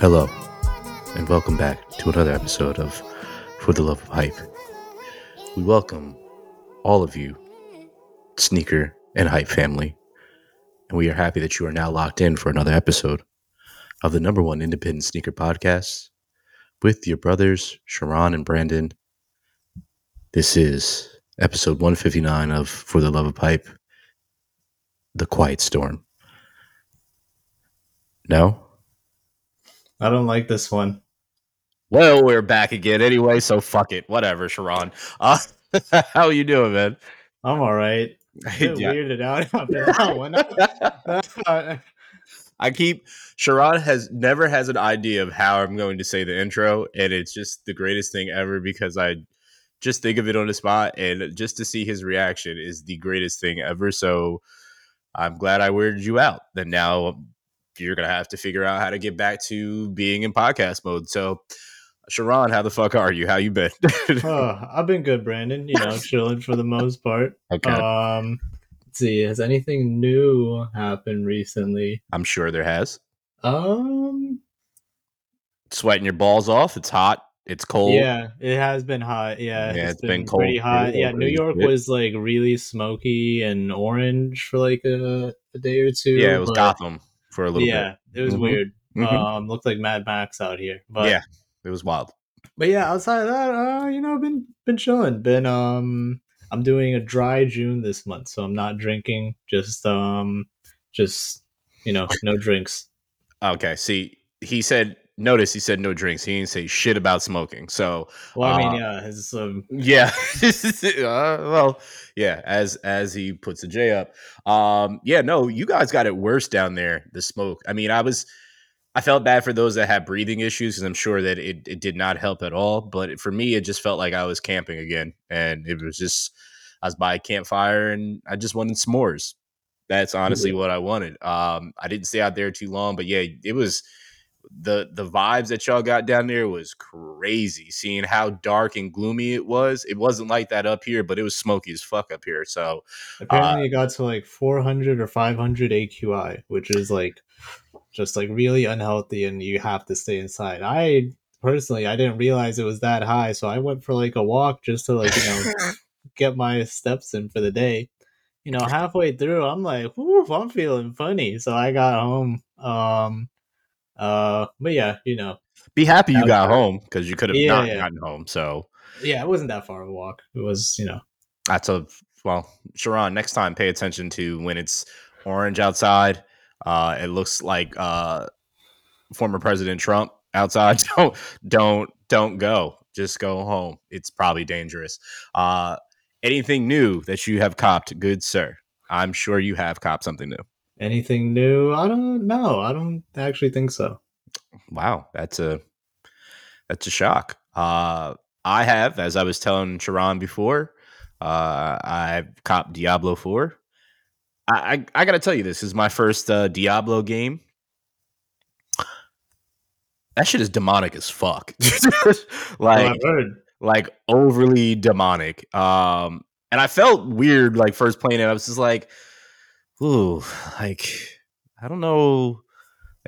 Hello, and welcome back to another episode of For the Love of Hype. We welcome all of you, sneaker and hype family, and we are happy that you are now locked in for another episode of the number one independent sneaker podcast with your brothers, Sharon and Brandon. This is episode 159 of For the Love of Pipe The Quiet Storm. No? I don't like this one. Well, we're back again anyway, so fuck it. Whatever, Sharon. Uh, how you doing, man? I'm all right. Bit Yeah. weirded out after that one. I keep Sharon has never has an idea of how I'm going to say the intro, and it's just the greatest thing ever because I just think of it on the spot, and just to see his reaction is the greatest thing ever. So I'm glad I weirded you out. Then now you're gonna have to figure out how to get back to being in podcast mode. So Sharon, how the fuck are you? How you been? oh, I've been good, Brandon. You know, chilling for the most part. okay, Um, let's see. Has anything new happened recently? I'm sure there has. Um, Sweating your balls off. It's hot. It's cold. yeah, it has been hot. Yeah, Yeah, it's been cold pretty hot. Yeah, New York Shit. was like really smoky and orange for like a, a day or two. Yeah, it was Gotham for a little Yeah, it was Mhm. weird. bit. Mhm. Um, looked like Mad Max out here. But yeah, it was wild. but yeah, outside of that, uh, you know, been been chilling. Been um, I'm doing a dry June this month, so I'm not drinking. Just um, just you know, no drinks. Okay, see, he said. Notice he said no drinks. He didn't say shit about smoking. So Well, I mean, Uh, yeah, it's um, yeah, uh, well, yeah. As as he puts the J up, um, yeah. No, you guys got it worse down there. The smoke. I mean, I was, I felt bad for those that had breathing issues because I'm sure that it it did not help at all. But for me, it just felt like I was camping again, and it was just I was by a campfire and I just wanted s'mores. That's honestly Yeah. what I wanted. Um, I didn't stay out there too long, but yeah, it was the the vibes that y'all got down there was crazy. Seeing how dark and gloomy it was, it wasn't like that up here, but it was smoky as fuck up here. So apparently it got to like 400 or 500 AQI, which is like just like really unhealthy, and you have to stay inside. I personally, I didn't realize it was that high, so I went for like a walk just to like you know get my steps in for the day. You know, halfway through, I'm like, Whoo, I'm feeling funny. So I got home. Um, uh, but yeah, you know, be happy you got home because you could have Yeah, not yeah. gotten home. So yeah, it wasn't that far of a walk. It was, you know, that's a well, Sharon. Next time, pay attention to when it's orange outside. Uh, it looks like uh, former President Trump outside. Don't don't don't go. Just go home. It's probably dangerous. Uh, anything new that you have copped, good sir? I'm sure you have copped something new. Anything new? I don't know. I don't actually think so. Wow, that's a that's a shock. Uh, I have, as I was telling Sharon before, uh, I've copped Diablo Four. I I, I got to tell you, this is my first uh, Diablo game. That shit is demonic as fuck. Like like overly demonic. Um, and I felt weird like first playing it. I was just like, ooh, like I don't know.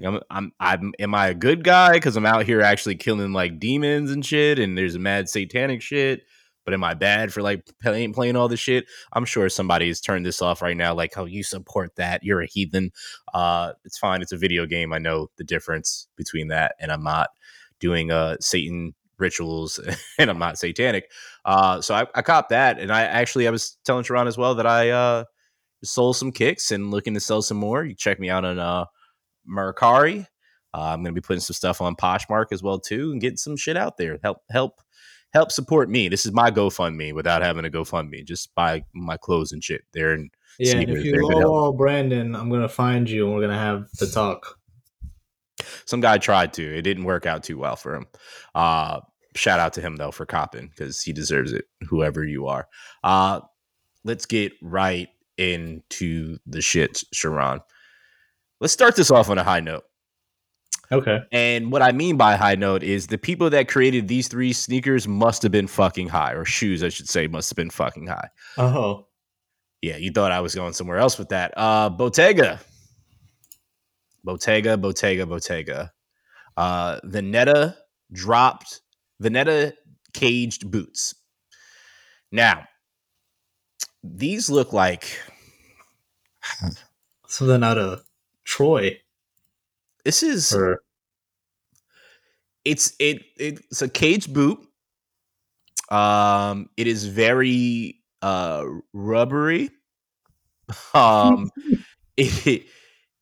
Like I'm, I'm, I'm. Am I a good guy because I'm out here actually killing like demons and shit, and there's mad satanic shit. But am I bad for like playing playing all this shit? I'm sure somebody's turned this off right now. Like, how you support that? You're a heathen. Uh, it's fine. It's a video game. I know the difference between that, and I'm not doing uh Satan rituals, and I'm not satanic. Uh, so I, I copped that, and I actually I was telling Sharon as well that I uh sold some kicks and looking to sell some more. You check me out on uh Mercari. Uh, I'm going to be putting some stuff on Poshmark as well too, and getting some shit out there. Help, help, help support me. This is my GoFundMe without having a GoFundMe. Just buy my clothes and shit there. And Yeah, and if you they're good help. lowball Brandon, I'm gonna find you and we're gonna have the talk. some guy tried to. It didn't work out too well for him. Uh, shout out to him though for copping because he deserves it. Whoever you are. Uh, let's get right into the shit, Sharon. Let's start this off on a high note. Okay. And what I mean by high note is the people that created these three sneakers must have been fucking high, or shoes, I should say, must have been fucking high. Oh. Yeah, you thought I was going somewhere else with that. Uh Bottega. Bottega, Bottega, Bottega. Uh Veneta dropped Veneta caged boots. Now, these look like Something out of Troy. this is Or it's it it's a cage boot. Um, it is very uh rubbery. Um, it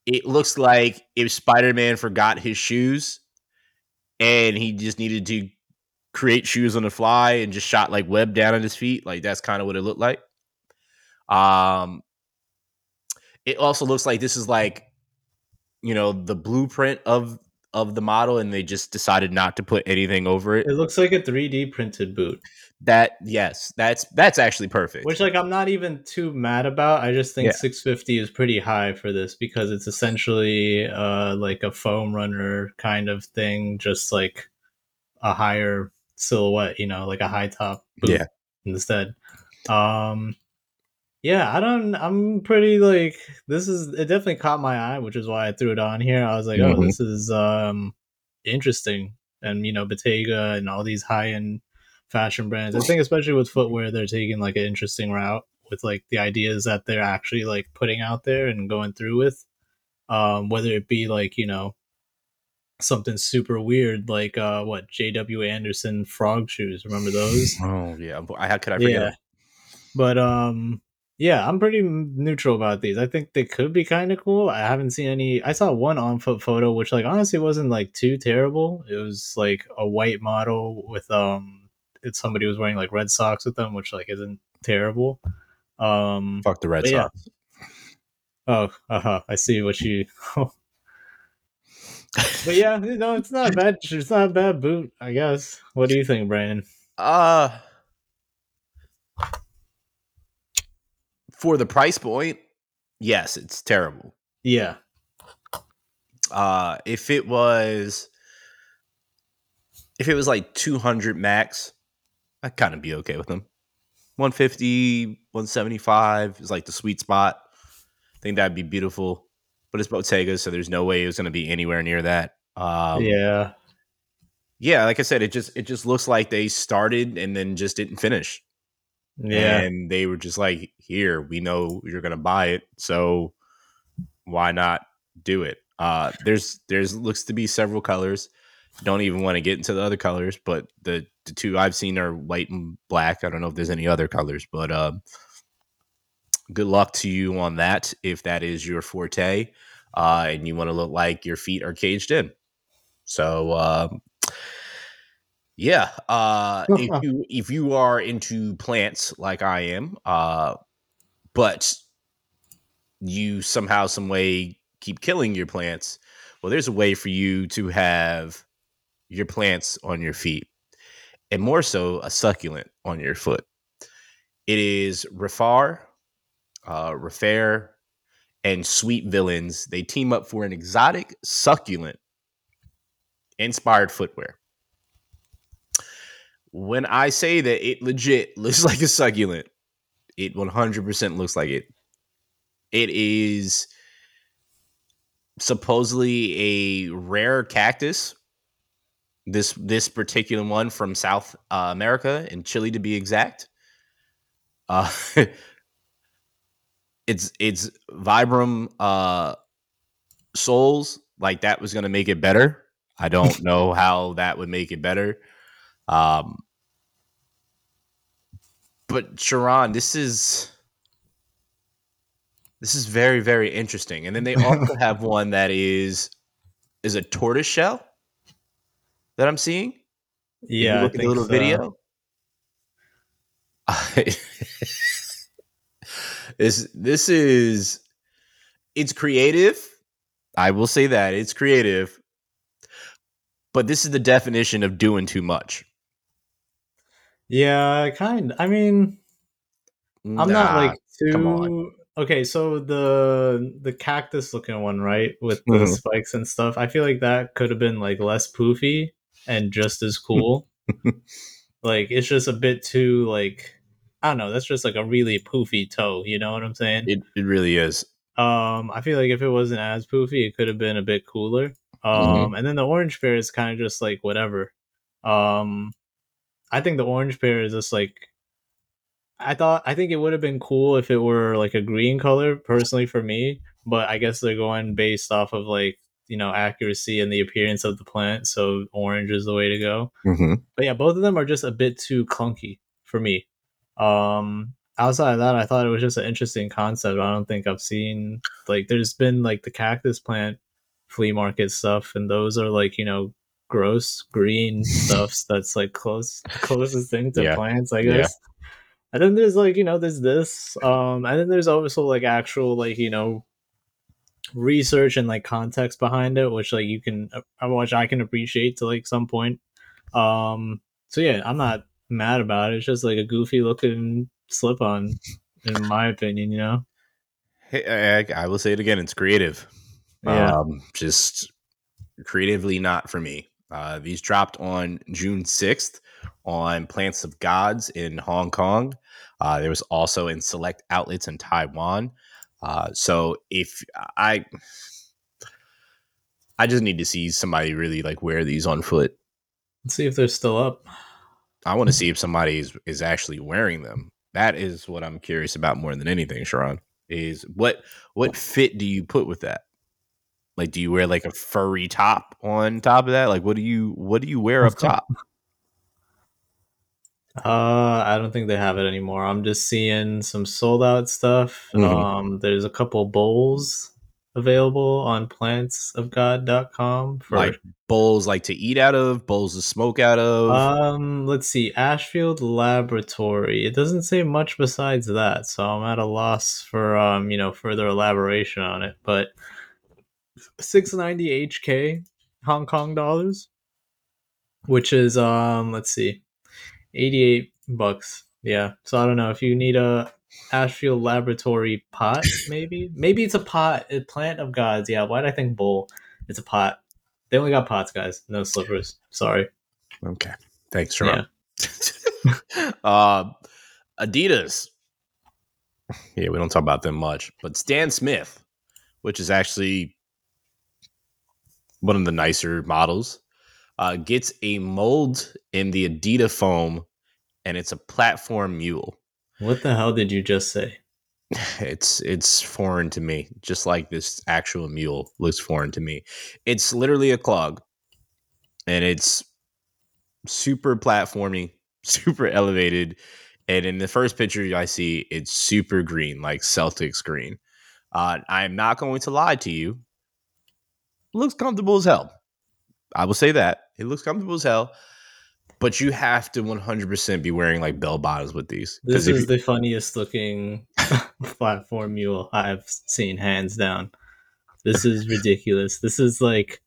it looks like if Spider Man forgot his shoes, and he just needed to create shoes on the fly and just shot like web down on his feet. Like that's kind of what it looked like. Um, it also looks like this is like you know the blueprint of of the model and they just decided not to put anything over it it looks like a 3D printed boot. that yes that's that's actually perfect Which like I'm not even too mad about. I just think Yeah. 650 is pretty high for this because it's essentially uh like a foam runner kind of thing, just like a higher silhouette, you know, like a high top boot Yeah. instead. Um yeah, I don't I'm pretty like this is it definitely caught my eye, which is why I threw it on here. I was like, oh, Mhm. this is um interesting. And you know, Bottega and all these high end fashion brands. I think especially with footwear, they're taking like an interesting route with like the ideas that they're actually like putting out there and going through with. Um, whether it be like, you know, something super weird like uh what JW Anderson frog shoes. Remember those? oh yeah I how could I forget yeah. But um yeah, I'm pretty neutral about these. I think they could be kind of cool. I haven't seen any. I saw one on foot photo, which like honestly wasn't like too terrible. It was like a white model with um, it's somebody was wearing like red socks with them, which like isn't terrible. Um, fuck the red socks. yeah. oh, uh-huh, I see what you. but yeah, no, it's not a bad. It's not a bad boot, I guess. What do you think, Brandon? uh for the price point yes it's terrible. Yeah, uh if it was if it was like 200 max i'd kind of be okay with them. 150 175 is like the sweet spot. I think that'd be beautiful. But it's bottega so there's no way it was going to be anywhere near that. Um yeah, yeah like i said it just it just looks like they started and then just didn't finish yeah. and they were just like here we know you're going to buy it so why not do it? Uh there's there's looks to be several colors. Don't even want to get into the other colors but the the two i've seen are white and black. I don't know if there's any other colors but um good luck to you on that if that is your forte uh and you want to look like your feet are caged in. So um yeah uh if you if you are into plants like i am uh but you somehow some way keep killing your plants well there's a way for you to have your plants on your feet and more so a succulent on your foot it is Rafar, uh Rafair, and Sweet Villains. They team up for an exotic succulent inspired footwear. When I say that it legit looks like a succulent, it 100% looks like it. It is supposedly a rare cactus. This this particular one from South uh, America in Chile to be exact. Uh, it's it's Vibram uh, soles like that was going to make it better. I don't know how that would make it better. Um, but Sharon, this is this is very very interesting. And then they also have one that is is a tortoise shell that I'm seeing. Yeah, look at the little so. video. this this is it's creative. I will say that it's creative, but this is the definition of doing too much. Yeah, kind. I mean, I'm not like too. okay, so the the cactus looking one, right, with the Mhm. spikes and stuff. I feel like that could have been like less poofy and just as cool. like it's just a bit too like I don't know. That's just like a really poofy toe. You know what I'm saying? It it really is. Um, I feel like if it wasn't as poofy, it could have been a bit cooler. Um, and then the orange pair is kind of just like whatever. Um, I think the orange pair is just like. I thought I think it would have been cool if it were like a green color, personally for me. But I guess they're going based off of like you know accuracy and the appearance of the plant, so orange is the way to go Mm-hmm. but yeah, both of them are just a bit too clunky for me. Um, outside of that, I thought it was just an interesting concept. I don't think I've seen like there's been like the cactus plant flea market stuff, and those are like you know gross green stuffs that's like close closest thing to Yeah. plants, I Yeah. guess. And then there's like you know there's this, um, and then there's also like actual like you know research and like context behind it, which like you can, uh, which I can appreciate to like some point. Um, so yeah, I'm not mad about it. It's just like a goofy looking slip on, in my opinion. You know? Hey, I, I will say it again. It's creative. Yeah. Um, just creatively not for me. Uh, these dropped on June 6th on Plants of Gods in Hong Kong. Uh, there was also in select outlets in Taiwan. Uh, so if I, I just need to see somebody really like wear these on foot. Let's see if they're still up. I want to see if somebody is, is actually wearing them. That is what I'm curious about more than anything, Sharon. Is what what fit do you put with that? Like, do you wear like a furry top on top of that? Like, what do you what do you wear up top? Uh, I don't think they have it anymore. I'm just seeing some sold out stuff. Mhm. Um, there's a couple bowls available on plantsofgod.com for Like bowls like to eat out of, bowls to smoke out of. Um, let's see, Ashfield Laboratory. It doesn't say much besides that, so I'm at a loss for um, you know, further elaboration on it. But 690 HK Hong Kong dollars, which is um, let's see, 88 bucks. Yeah. So I don't know if you need a Ashfield Laboratory pot, maybe. maybe it's a pot, a plant of gods. Yeah. Why did I think bowl? It's a pot. They only got pots, guys. No slippers. Sorry. okay, thanks, Sharon. uh, Adidas. Yeah, we don't talk about them much, but Stan Smith, which is actually one of the nicer models, uh, gets a mold in the Adidas foam, and it's a platform mule. What the hell did you just say? It's it's foreign to me, just like this actual mule looks foreign to me. It's literally a clog, and it's super platformy, super elevated. And in the first picture I see, it's super green, like Celtics green. Uh, I am not going to lie to you. Looks comfortable as hell. I will say that it looks comfortable as hell. But you have to 100% be wearing like bell bottoms with these. This is you- the funniest looking platform mule I've seen, hands down. This is ridiculous. This is like,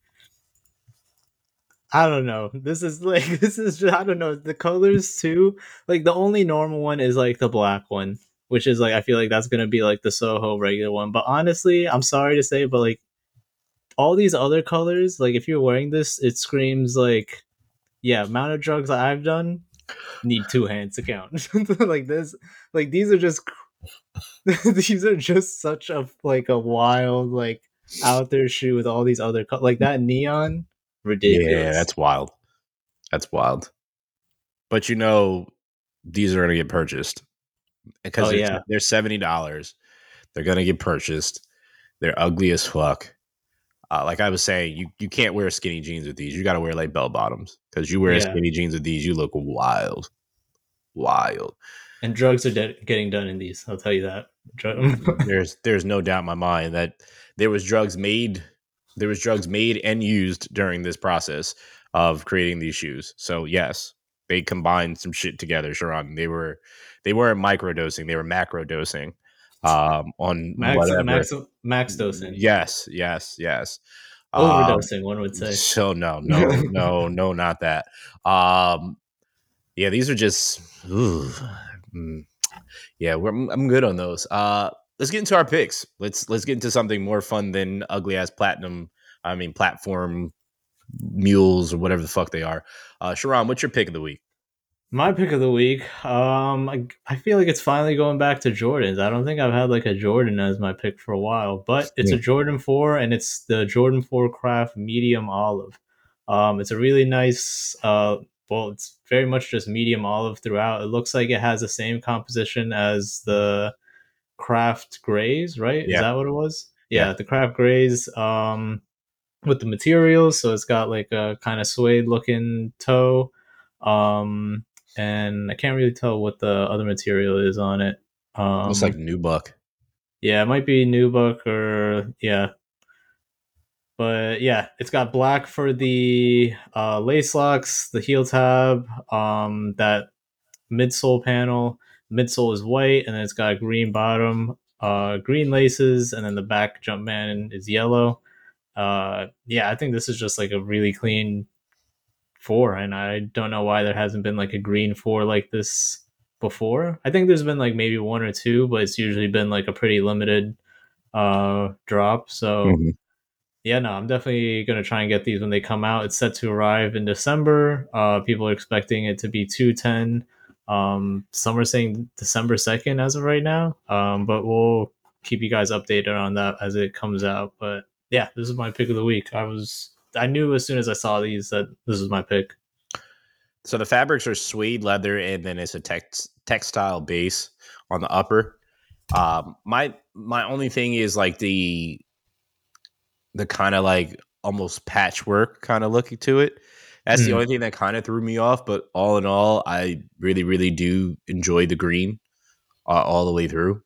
I don't know. This is like, this is just, I don't know. The colors too. Like the only normal one is like the black one, which is like I feel like that's gonna be like the Soho regular one. But honestly, I'm sorry to say, but like all these other colors, like if you're wearing this, it screams like, yeah, amount of drugs that I've done need two hands to count. like this, like these are just these are just such a like a wild like out there shoe with all these other co- like that neon ridiculous. Yeah, that's wild. That's wild. But you know, these are going to get purchased because Oh, they're, yeah. they're seventy dollars. They're going to get purchased. They're ugly as fuck. Uh, like I was saying, you you can't wear skinny jeans with these. You got to wear like bell bottoms because you wear Yeah. skinny jeans with these, you look wild, wild. and drugs are de- getting done in these. I'll tell you that. Dr- there's there's no doubt in my mind that there was drugs made there was drugs made and used during this process of creating these shoes so yes they combined some shit together sharon they were they weren't micro dosing they were macro dosing um on max, whatever. max max dosing, yes yes yes Um, overdosing. one would say. so no, no, no, no, not that. Um, yeah, these are just, ooh, mm. yeah, we're, I'm good on those. Uh, let's get into our picks. Let's let's get into something more fun than ugly ass platinum. I mean, platform mules or whatever the fuck they are. Uh, Sharon, what's your pick of the week? My pick of the week. Um, I, I feel like it's finally going back to Jordans. I don't think I've had like a Jordan as my pick for a while, but it's yeah. a Jordan Four, and it's the Jordan Four Craft Medium Olive. Um, it's a really nice. Uh, well, it's very much just medium olive throughout. It looks like it has the same composition as the Craft Grays, right? Yeah. Is that what it was? Yeah, yeah. the Craft Grays. Um, with the materials, so it's got like a kind of suede looking toe. Um, and I can't really tell what the other material is on it. Um, Looks like nubuck. Yeah, it might be nubuck or yeah, but yeah, it's got black for the uh, lace locks, the heel tab, um, that midsole panel. Midsole is white, and then it's got a green bottom, uh, green laces, and then the back Jumpman is yellow. Uh, yeah, I think this is just like a really clean four, and I don't know why there hasn't been like a green four like this before. I think there's been like maybe one or two, but it's usually been like a pretty limited uh drop. So mm-hmm. yeah, no, I'm definitely gonna try and get these when they come out. It's set to arrive in December. Uh people are expecting it to be 210. Um some are saying December 2nd as of right now. Um but we'll keep you guys updated on that as it comes out. But yeah, this is my pick of the week. I was I knew as soon as I saw these that this is my pick. So the fabrics are suede leather, and then it's a tex- textile base on the upper. Um, my my only thing is like the the kind of like almost patchwork kind of looking to it. That's mm. the hmm. only thing that kind of threw me off. But all in all, I really, really do enjoy the green uh, all the way through.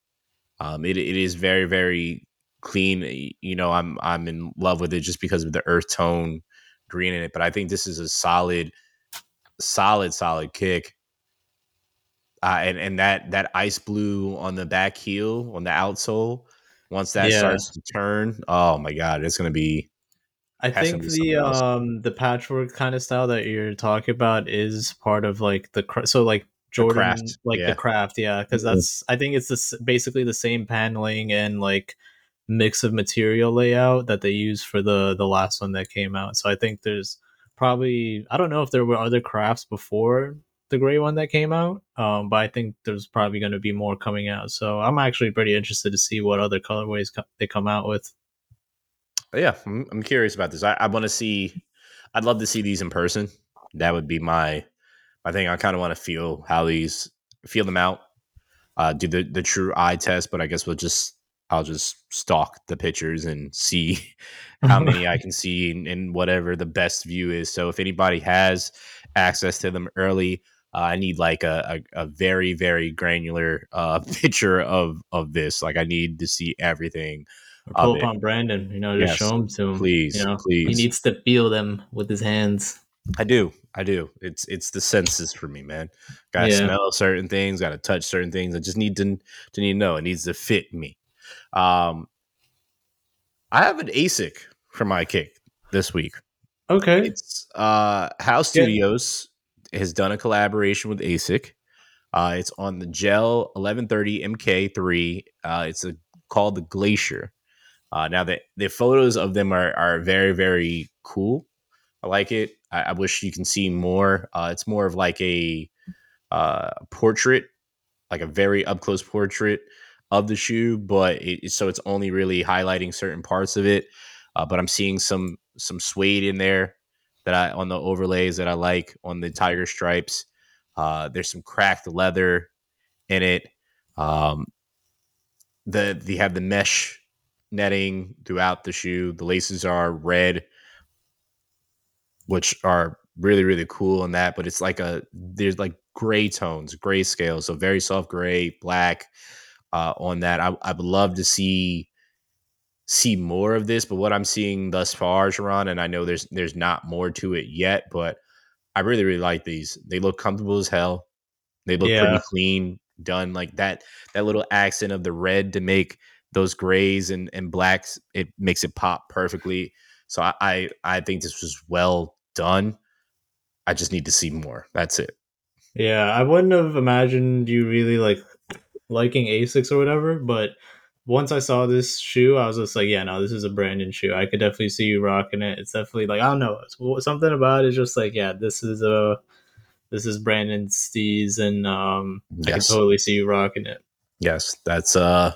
Um, it, it is very, very clean. You know, I'm I'm in love with it just because of the earth tone green in it. But I think this is a solid, solid, solid kick. Uh, and and that that ice blue on the back heel on the outsole, once that yeah. starts to turn, oh my god, it's gonna be. I think the um the patchwork kind of style that you're talking about is part of like the so like Jordan the like yeah. the craft, yeah, because mm-hmm. that's I think it's this basically the same paneling and like mix of material layout that they used for the the last one that came out. So I think there's probably I don't know if there were other crafts before the gray one that came out, um, but I think there's probably going to be more coming out. So I'm actually pretty interested to see what other colorways co- they come out with. Yeah, I'm, I'm curious about this. I, I want to see. I'd love to see these in person. That would be my my thing. I kind of want to feel how these feel them out. Uh, do the the true eye test, but I guess we'll just I'll just stalk the pictures and see how many I can see and, whatever the best view is. So if anybody has access to them early, uh, I need like a, a, a very very granular uh, picture of of this. Like I need to see everything. pull upon Brandon, you know, just yes, show them to him. Please, you know, please. He needs to feel them with his hands. I do. I do. It's it's the senses for me, man. Got to yeah. smell certain things. Got to touch certain things. I just need to to need to know. It needs to fit me. Um, I have an ASIC for my kick this week. Okay. It's uh House yeah. Studios has done a collaboration with ASIC. Uh, it's on the Gel 1130 MK3. Uh, it's a, called the Glacier. Uh, now the the photos of them are are very very cool. I like it. I, I wish you can see more. Uh, it's more of like a uh, portrait, like a very up close portrait of the shoe, but it, so it's only really highlighting certain parts of it. Uh, but I'm seeing some some suede in there that I on the overlays that I like on the tiger stripes. Uh, there's some cracked leather in it. Um, the they have the mesh netting throughout the shoe. The laces are red, which are really really cool in that. But it's like a there's like gray tones, gray scale, so very soft gray, black uh, on that. I, I would love to see see more of this, but what I'm seeing thus far, Sharon, and I know there's there's not more to it yet, but I really really like these. They look comfortable as hell. They look yeah. pretty clean, done like that. That little accent of the red to make those grays and and blacks, it makes it pop perfectly. So I I, I think this was well done. I just need to see more. That's it. Yeah, I wouldn't have imagined you really like liking Asics or whatever, but once I saw this shoe, I was just like, yeah, no, this is a Brandon shoe. I could definitely see you rocking it. It's definitely like I don't know, something about it is just like, yeah, this is a this is Brandon Stees, and um, yes. I can totally see you rocking it. Yes, that's uh,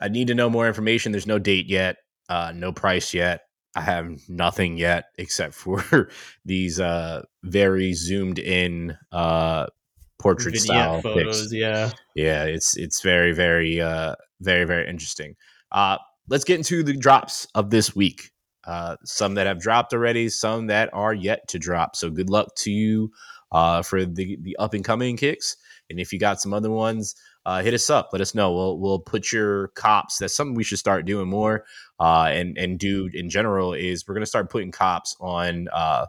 I need to know more information. There's no date yet, uh, no price yet. I have nothing yet except for these uh very zoomed in uh portrait style photos. Pics. Yeah, yeah, it's it's very very uh very very interesting. Uh, let's get into the drops of this week. Uh, some that have dropped already, some that are yet to drop. So good luck to you uh, for the the up and coming kicks. And if you got some other ones, uh, hit us up. Let us know. We'll we'll put your cops. That's something we should start doing more. Uh, and and do in general is we're gonna start putting cops on uh,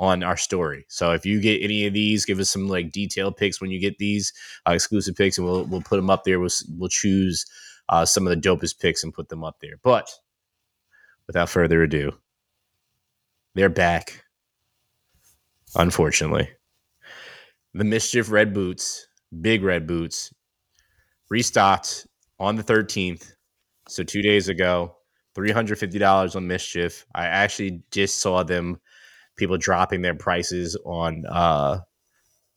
on our story. So if you get any of these, give us some like detailed picks when you get these uh, exclusive picks, and we'll we'll put them up there. We'll we'll choose uh, some of the dopest picks and put them up there. But without further ado, they're back. Unfortunately, the MSCHF red boots, big red boots, restocked on the thirteenth. So two days ago, three hundred fifty dollars on MSCHF. I actually just saw them people dropping their prices on uh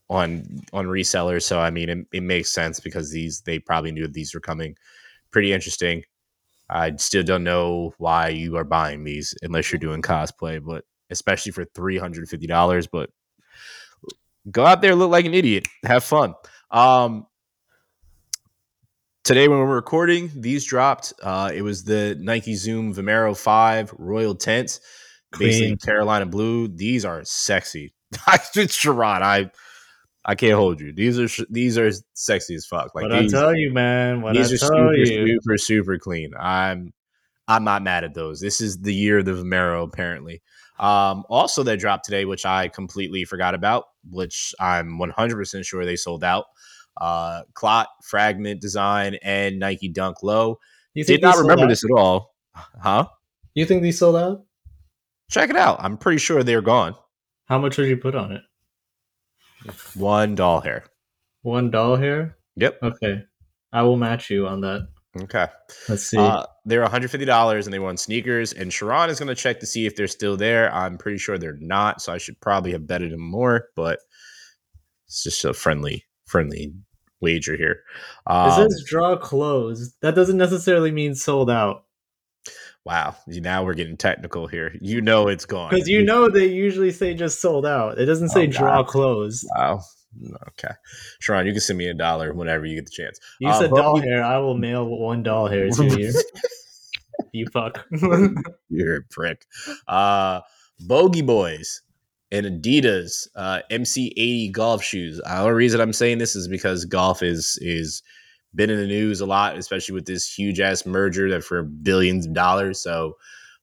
on on resellers. So I mean, it, it makes sense because these they probably knew these were coming. Pretty interesting. I still don't know why you are buying these unless you're doing cosplay, but especially for three hundred fifty dollars. But go out there, look like an idiot, have fun. Um, today when we're recording, these dropped. Uh, it was the Nike Zoom Vomero Five Royal Tints basically Carolina blue. These are sexy. it's Sharon. I I can't hold you. These are these are sexy as fuck. Like what these, I tell you, man. What these I are super, you. super, super clean. I'm I'm not mad at those. This is the year of the Vomero, apparently. Um, also, that dropped today, which I completely forgot about, which I'm 100% sure they sold out. Uh, Clot, Fragment Design, and Nike Dunk Low. You Did not remember this at all. Huh? You think these sold out? Check it out. I'm pretty sure they're gone. How much would you put on it? One doll hair. One doll hair? Yep. Okay. I will match you on that. Okay. Let's see. Uh, they're $150 and they won sneakers. And Sharon is going to check to see if they're still there. I'm pretty sure they're not. So I should probably have betted them more, but it's just a friendly, friendly wager here. Um, it says draw closed. That doesn't necessarily mean sold out. Wow, now we're getting technical here. You know it's gone because you know they usually say just sold out. It doesn't say oh, draw wow. closed. Wow. Okay, Sharon, you can send me a dollar whenever you get the chance. You uh, said doll hair. I will mail one doll hair to you. you fuck. You're a prick. Uh, Bogey Boys and Adidas uh, MC80 golf shoes. The only reason I'm saying this is because golf is is been in the news a lot, especially with this huge ass merger that for billions of dollars. So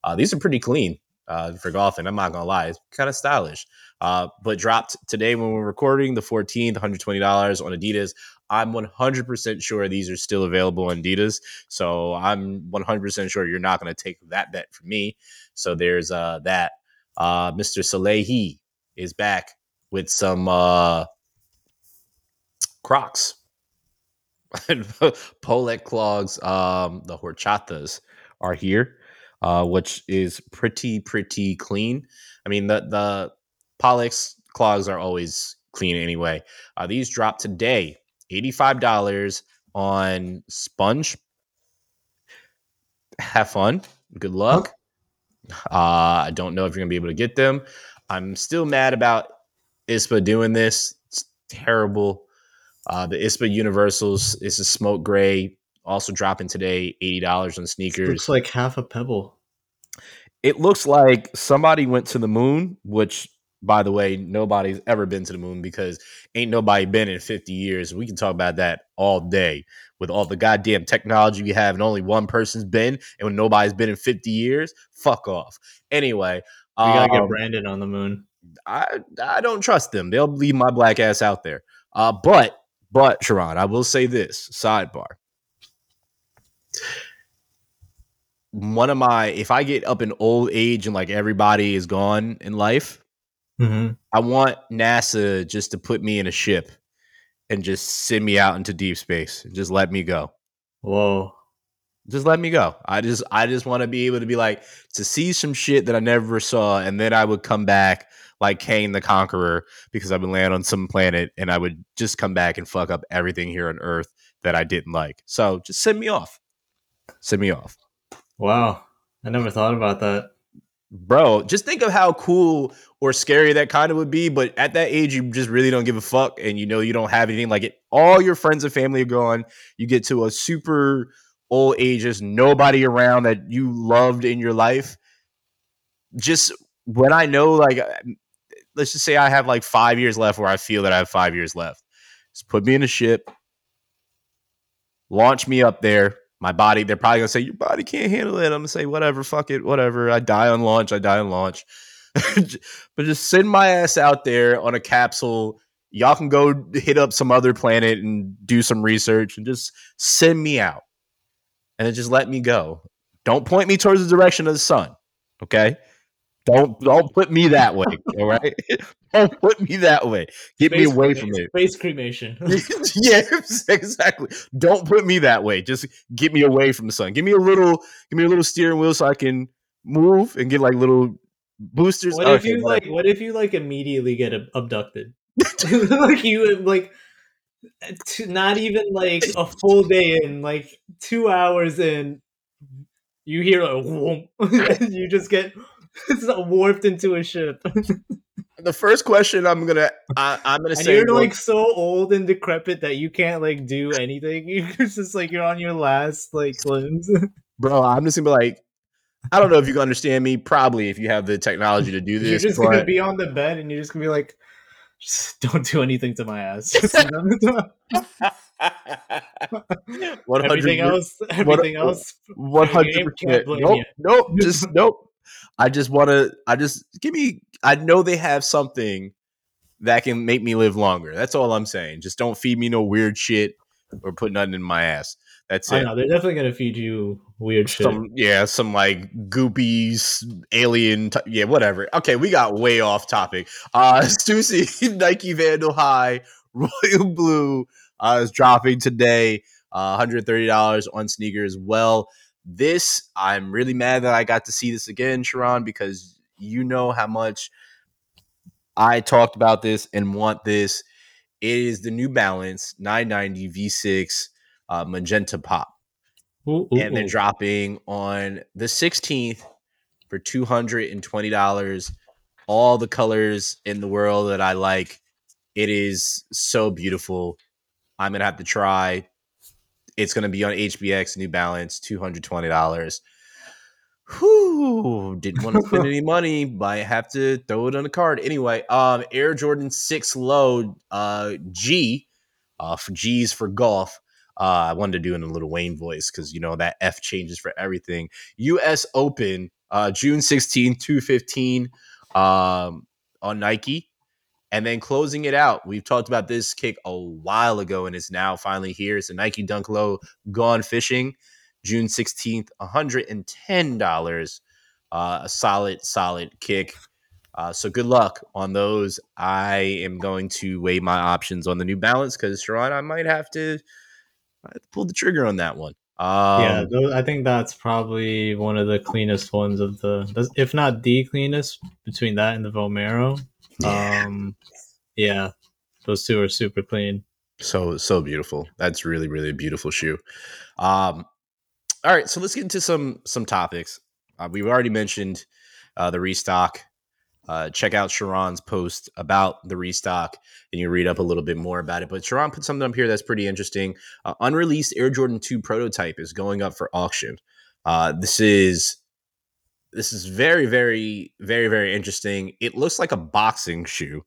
uh, these are pretty clean uh, for golfing. I'm not gonna lie, it's kind of stylish. Uh, but dropped today when we're recording the 14th, $120 on Adidas. I'm 100% sure these are still available on Adidas. So I'm 100% sure you're not going to take that bet from me. So there's uh, that. Uh, Mr. Salehe is back with some uh, Crocs Pollex clogs, um, the horchatas are here, uh, which is pretty pretty clean. I mean the the Pollex clogs are always clean anyway. Uh, these dropped today, eighty five dollars on Sponge. Have fun. Good luck. Uh, I don't know if you're gonna be able to get them. I'm still mad about ISPA doing this. It's terrible. Uh, the ISPA Universals is a smoke gray, also dropping today, eighty dollars on sneakers. Looks like half a pebble. It looks like somebody went to the moon, which, by the way, nobody's ever been to the moon because ain't nobody been in fifty years. We can talk about that all day with all the goddamn technology we have, and only one person's been, and when nobody's been in fifty years, fuck off. Anyway, we gotta um, get Brandon on the moon. I I don't trust them. They'll leave my black ass out there. Uh, but but Sharon, I will say this sidebar. One of my, if I get up in old age and like everybody is gone in life, mm-hmm. I want NASA just to put me in a ship and just send me out into deep space and just let me go. Whoa. Just let me go. I just I just want to be able to be like to see some shit that I never saw, and then I would come back like Kang the Conqueror because I would land on some planet and I would just come back and fuck up everything here on Earth that I didn't like. So just send me off. Send me off. Wow. I never thought about that. Bro, just think of how cool or scary that kind of would be. But at that age, you just really don't give a fuck, and you know you don't have anything like it. All your friends and family are gone. You get to a super old age, there's nobody around that you loved in your life. Just when I know, like, let's just say I have like five years left, where I feel that I have five years left. Just put me in a ship, launch me up there, my body, they're probably gonna say your body can't handle it. I'm gonna say whatever, fuck it, whatever. I die on launch, I die on launch. but just send my ass out there on a capsule. Y'all can go hit up some other planet and do some research and just send me out. And then just let me go. Don't point me towards the direction of the sun. Okay. Don't don't put me that way. All right. don't put me that way. Get space me away from it. Space cremation. yeah, exactly. Don't put me that way. Just get me away from the sun. Give me a little. Give me a little steering wheel so I can move and get like little boosters. What if you like? What if you like immediately get abducted? like you like not even like a full day in, like two hours in, you hear a whoomp, you just get it's warped into a ship. the first question I'm gonna I, am gonna and say you're like so old and decrepit that you can't like do anything. You're just like you're on your last like limbs. Bro, I'm just gonna be like, I don't know if you can understand me. Probably if you have the technology to do this. You're just but... gonna be on the bed and you're just gonna be like, just don't do anything to my ass. everything else, everything else, one hundred percent. Nope, nope, just nope. I just want to. I just give me. I know they have something that can make me live longer. That's all I'm saying. Just don't feed me no weird shit or put nothing in my ass. That's it. I know they're definitely gonna feed you weird shit. Some, yeah, some like goopies, alien. T- yeah, whatever. Okay, we got way off topic. Uh, Stussy Nike Vandal High Royal Blue uh, is dropping today. Uh, $130 on sneakers. Well, this, I'm really mad that I got to see this again, Sharon, because you know how much I talked about this and want this. It is the New Balance 990 V6 uh, Magenta Pop. Ooh, ooh, and they're ooh. dropping on the 16th for $220. All the colors in the world that I like. It is so beautiful. I'm going to have to try it's going to be on HBX New Balance, two hundred twenty dollars. Whew, didn't want to spend any money, but I have to throw it on the card anyway. Um, Air Jordan Six Low, uh, G, uh, for G's for golf. Uh, I wanted to do in a Lil Wayne voice because you know that F changes for everything. U.S. Open, uh, June 16, 215, um, on Nike. And then closing it out, we've talked about this kick a while ago, and it's now finally here. It's a Nike Dunk Low Gone Fishing, June 16th, $110. Uh, a solid, solid kick. Uh, so good luck on those. I am going to weigh my options on the New Balance because Sharon, I might have to, pull the trigger on that one. Um, yeah, I think that's probably one of the cleanest ones of the, if not the cleanest, between that and the Vomero. Yeah. Um, yeah, those two are super clean. So so beautiful. That's really really a beautiful shoe. Um, all right, so let's get into some some topics. Uh, we've already mentioned uh, the restock. Uh, check out Sharon's post about the restock, and you read up a little bit more about it. But Sharon put something up here that's pretty interesting. Uh, unreleased Air Jordan Two prototype is going up for auction. Uh, this is this is very, very, very, very interesting. It looks like a boxing shoe.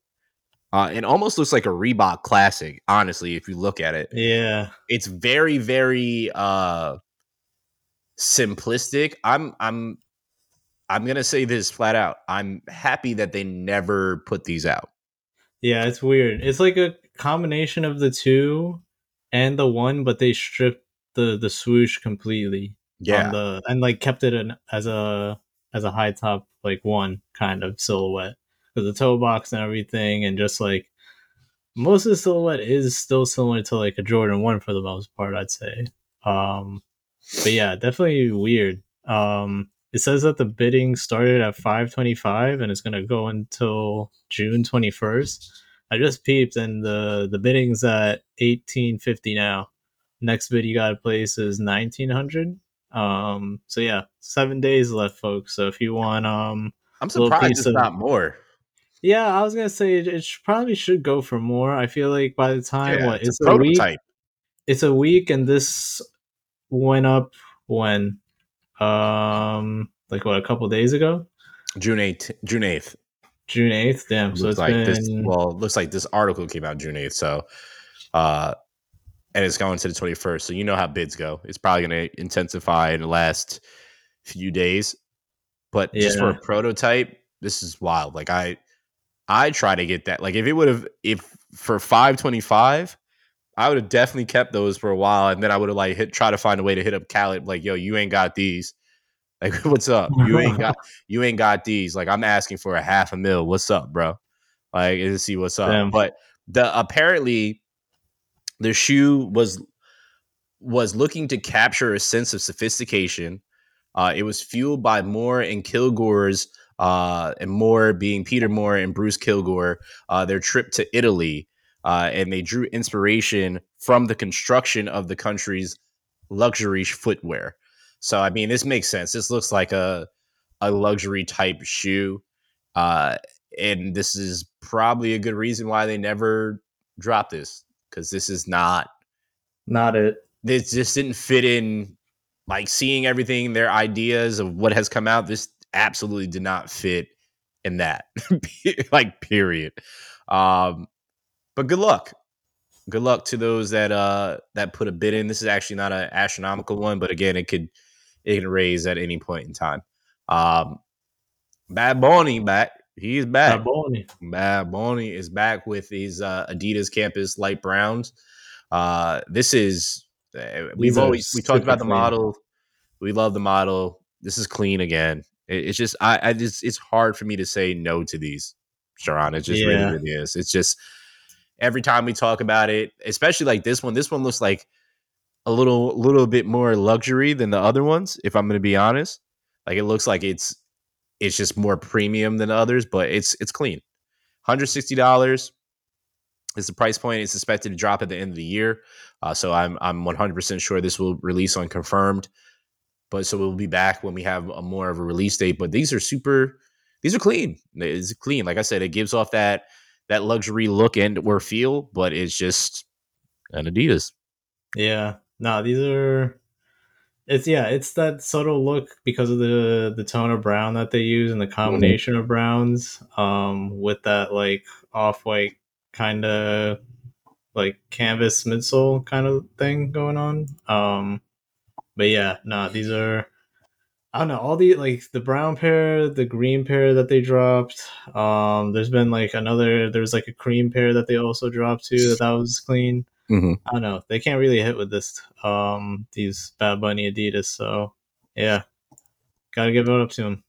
Uh, it almost looks like a Reebok Classic, honestly, if you look at it. Yeah, it's very, very uh, simplistic. I'm, I'm, I'm gonna say this flat out. I'm happy that they never put these out. Yeah, it's weird. It's like a combination of the two and the one, but they stripped the the swoosh completely. Yeah, the and like kept it in, as a as a high top like one kind of silhouette with the toe box and everything, and just like most of the silhouette is still similar to like a Jordan one for the most part, I'd say. Um, but yeah, definitely weird. Um, it says that the bidding started at 525 and it's going to go until June 21st. I just peeped and the the bidding's at 1850 now. Next bid you got to place is 1900. Um, so yeah, seven days left, folks. So if you want, um, I'm surprised it's of- not more. yeah, I was gonna say it, it probably should go for more. I feel like by the time Yeah, what it's, a a week, it's a week, and this went up when, um, like what a couple days ago, June 8th. June 8th. June eighth. Damn, so looks it's like been this. Well, it looks like this article came out June 8th. So, uh, and it's going to the 21st. So you know how bids go. It's probably going to intensify in the last few days. But just for a prototype, this is wild. Like I, I try to get that. Like if it would have, if for 525, I would have definitely kept those for a while, and then I would have like hit try to find a way to hit up Khaled. Like, yo, you ain't got these. Like, what's up? You ain't got you ain't got these. Like, I'm asking for a half a mil. What's up, bro? Like, to see what's up. Damn. But the apparently the shoe was was looking to capture a sense of sophistication. Uh, it was fueled by Moore and Kilgore's uh, and Moore being Peter Moore and Bruce Kilgore, uh, their trip to Italy, uh, and they drew inspiration from the construction of the country's luxury footwear. So, I mean, this makes sense. This looks like a a luxury type shoe, uh, and this is probably a good reason why they never dropped this because this is not not it. this just didn't fit in like seeing everything their ideas of what has come out this absolutely did not fit in that like period. Um but good luck. Good luck to those that uh that put a bid in. This is actually not an astronomical one but again it could it can raise at any point in time. Um bad Bunny back he's back Carboni. Bad Bunny is back with these uh, Adidas Campus light browns. Uh, this is uh, we've always we talked about the model. We love the model. This is clean again. It, it's just I, I just it's hard for me to say no to these, Sharon. It just Yeah. really, really is. It's just every time we talk about it, especially like this one. This one looks like a little little bit more luxury than the other ones. If I'm going to be honest, like it looks like it's it's just more premium than others, but it's it's clean. Hundred sixty dollars is the price point. It's expected to drop at the end of the year, uh, so I'm I'm 100 percent sure this will release on confirmed. But so we'll be back when we have a more of a release date. But these are super. These are clean. It's clean. Like I said, it gives off that that luxury look and or feel, but it's just an Adidas. Yeah. No, these are it's yeah, it's that subtle look because of the the tone of brown that they use and the combination of browns um with that like off-white kind of like canvas midsole kind of thing going on. Um but yeah, no, these are I don't know, all the like the brown pair, the green pair that they dropped. Um there's been like another there's like a cream pair that they also dropped too that that was clean. Mm-hmm. I don't know. They can't really hit with this um these Bad Bunny Adidas, so yeah. Gotta give it up to him.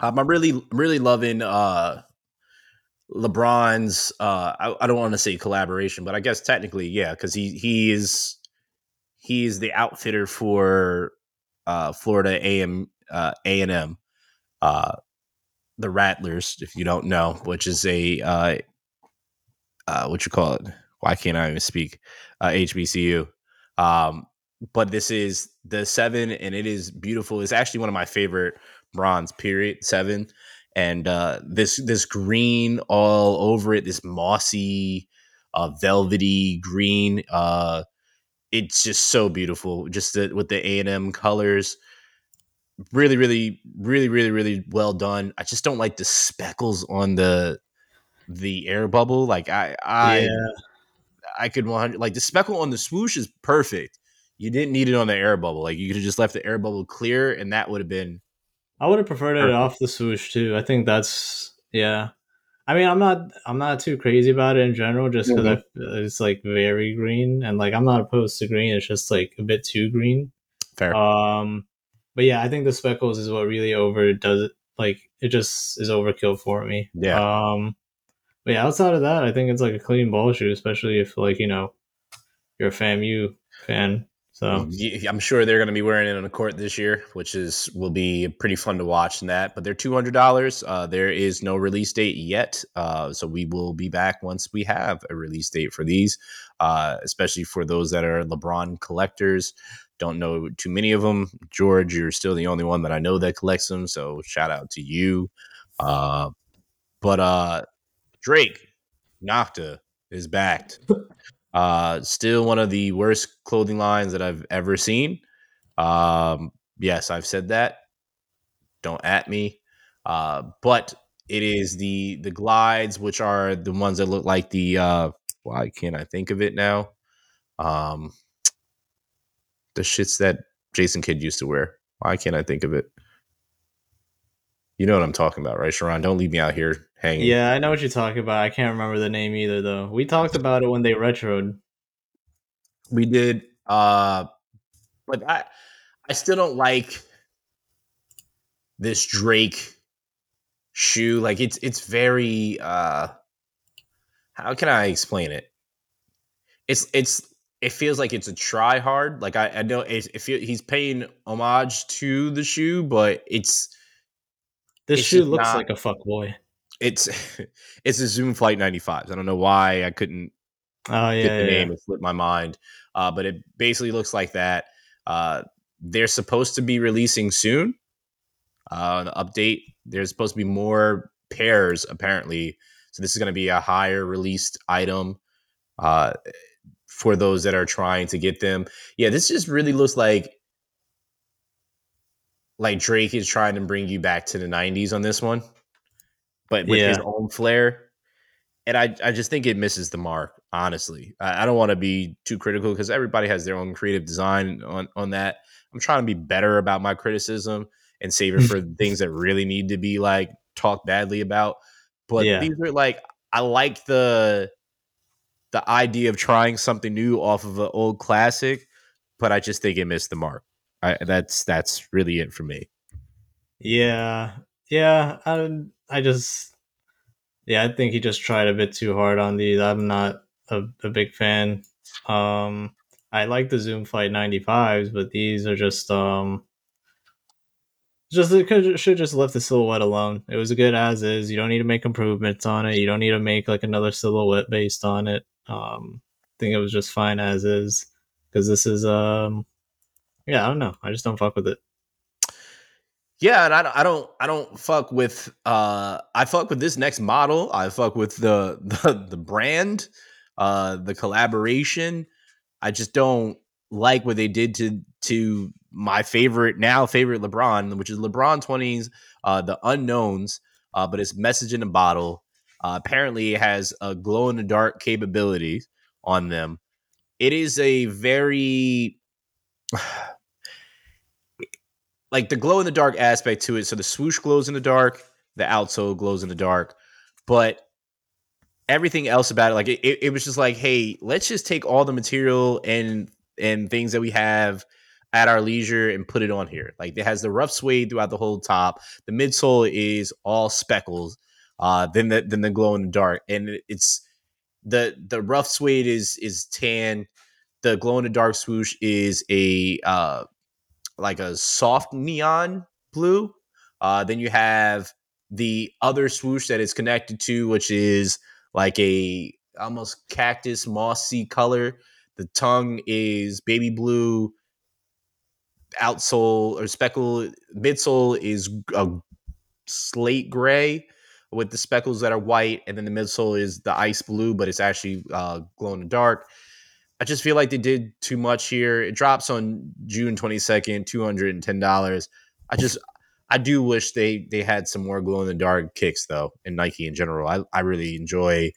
Um, I'm really, really loving uh, LeBron's. Uh, I, I don't want to say collaboration, but I guess technically, yeah, because he he is he is the outfitter for uh, Florida AM uh, A and M, uh, the Rattlers, if you don't know, which is a uh, uh, what you call it? Why can't I even speak? Uh, HBCU. Um, but this is the seven, and it is beautiful. It's actually one of my favorite Brons. Period seven, and uh, this this green all over it, this mossy, uh, velvety green. Uh, it's just so beautiful. Just the, with the A and M colors, really, really, really, really, really well done. I just don't like the speckles on the the air bubble. Like I, I, yeah. I could 100 like the speckle on the swoosh is perfect. You didn't need it on the air bubble. Like you could have just left the air bubble clear, and that would have been I would have preferred it off the swoosh too. I think that's yeah. I mean, I'm not I'm not too crazy about it in general, just because it's like very green, and like I'm not opposed to green. It's just like a bit too green. fair. Um, but yeah, I think the speckles is what really overdoes it. Like it just is overkill for me. Yeah. Um, but yeah, outside of that, I think it's like a clean ball shoe, especially if like you know, you're a FAMU fan. So I'm sure they're going to be wearing it on the court this year, which is will be pretty fun to watch. In that, but they're two hundred dollars. Uh, there is no release date yet, uh, so we will be back once we have a release date for these. Uh, especially for those that are LeBron collectors. Don't know too many of them. George, you're still the only one that I know that collects them, so shout out to you. Uh, but uh, Drake Nocta is backed. Uh, still one of the worst clothing lines that I've ever seen. Um, yes, I've said that. Don't at me. Uh, but it is the the glides, which are the ones that look like the. Uh, why can't I think of it now? Um, the shits that Jason Kidd used to wear. Why can't I think of it? You know what I'm talking about, right, Sharon? Don't leave me out here hanging. Yeah, I know what you're talking about. I can't remember the name either, though. We talked about it when they retroed. We did, uh, but I, I still don't like this Drake shoe. Like it's it's very. uh How can I explain it? It's it's it feels like it's a try hard. Like I, I know it, it feel, he's paying homage to the shoe, but it's this it's shoe looks not, like a fuck boy. It's it's a Zoom Flight 95s. I don't know why I couldn't oh, yeah, get the yeah, name. yeah. It slipped my mind. Uh, but it basically looks like that. Uh, they're supposed to be releasing soon. Uh, an update. There's supposed to be more pairs apparently. So this is going to be a higher released item. Uh, for those that are trying to get them. Yeah, this just really looks like like Drake is trying to bring you back to the 90s on this one, but with yeah. his own flair. And I, I just think it misses the mark, honestly. I, I don't want to be too critical because everybody has their own creative design on, on that. I'm trying to be better about my criticism and save it for things that really need to be like talked badly about. But yeah. these are like I like the the idea of trying something new off of an old classic, but I just think it missed the mark. I, that's that's really it for me. Yeah, yeah. I I just yeah, I think he just tried a bit too hard on these. I'm not a, a big fan. Um, I like the Zoom Flight 95s, but these are just um just it could should just left the silhouette alone. It was good as is. You don't need to make improvements on it. You don't need to make like another silhouette based on it. Um, I think it was just fine as is because this is um, yeah, I don't know. I just don't fuck with it. Yeah, and I don't, I don't, I don't fuck with. Uh, I fuck with this next model. I fuck with the the, the brand, uh, the collaboration. I just don't like what they did to to my favorite now favorite LeBron, which is LeBron twenties, uh, the unknowns. Uh, but it's message in a bottle. Uh, apparently, it has a glow in the dark capability on them. It is a very like the glow in the dark aspect to it. So the swoosh glows in the dark, the outsole glows in the dark, but everything else about it, like it, it, was just like, hey, let's just take all the material and and things that we have at our leisure and put it on here. Like it has the rough suede throughout the whole top. The midsole is all speckles uh, than the than the glow in the dark. And it's the the rough suede is is tan. The glow in the dark swoosh is a uh, like a soft neon blue. Uh, then you have the other swoosh that it's connected to, which is like a almost cactus mossy color. The tongue is baby blue. Outsole or speckle midsole is a slate gray with the speckles that are white, and then the midsole is the ice blue, but it's actually uh, glow in the dark. I just feel like they did too much here. It drops on June 22nd, $210. I just I do wish they they had some more glow in the dark kicks though in Nike in general. I, I really enjoy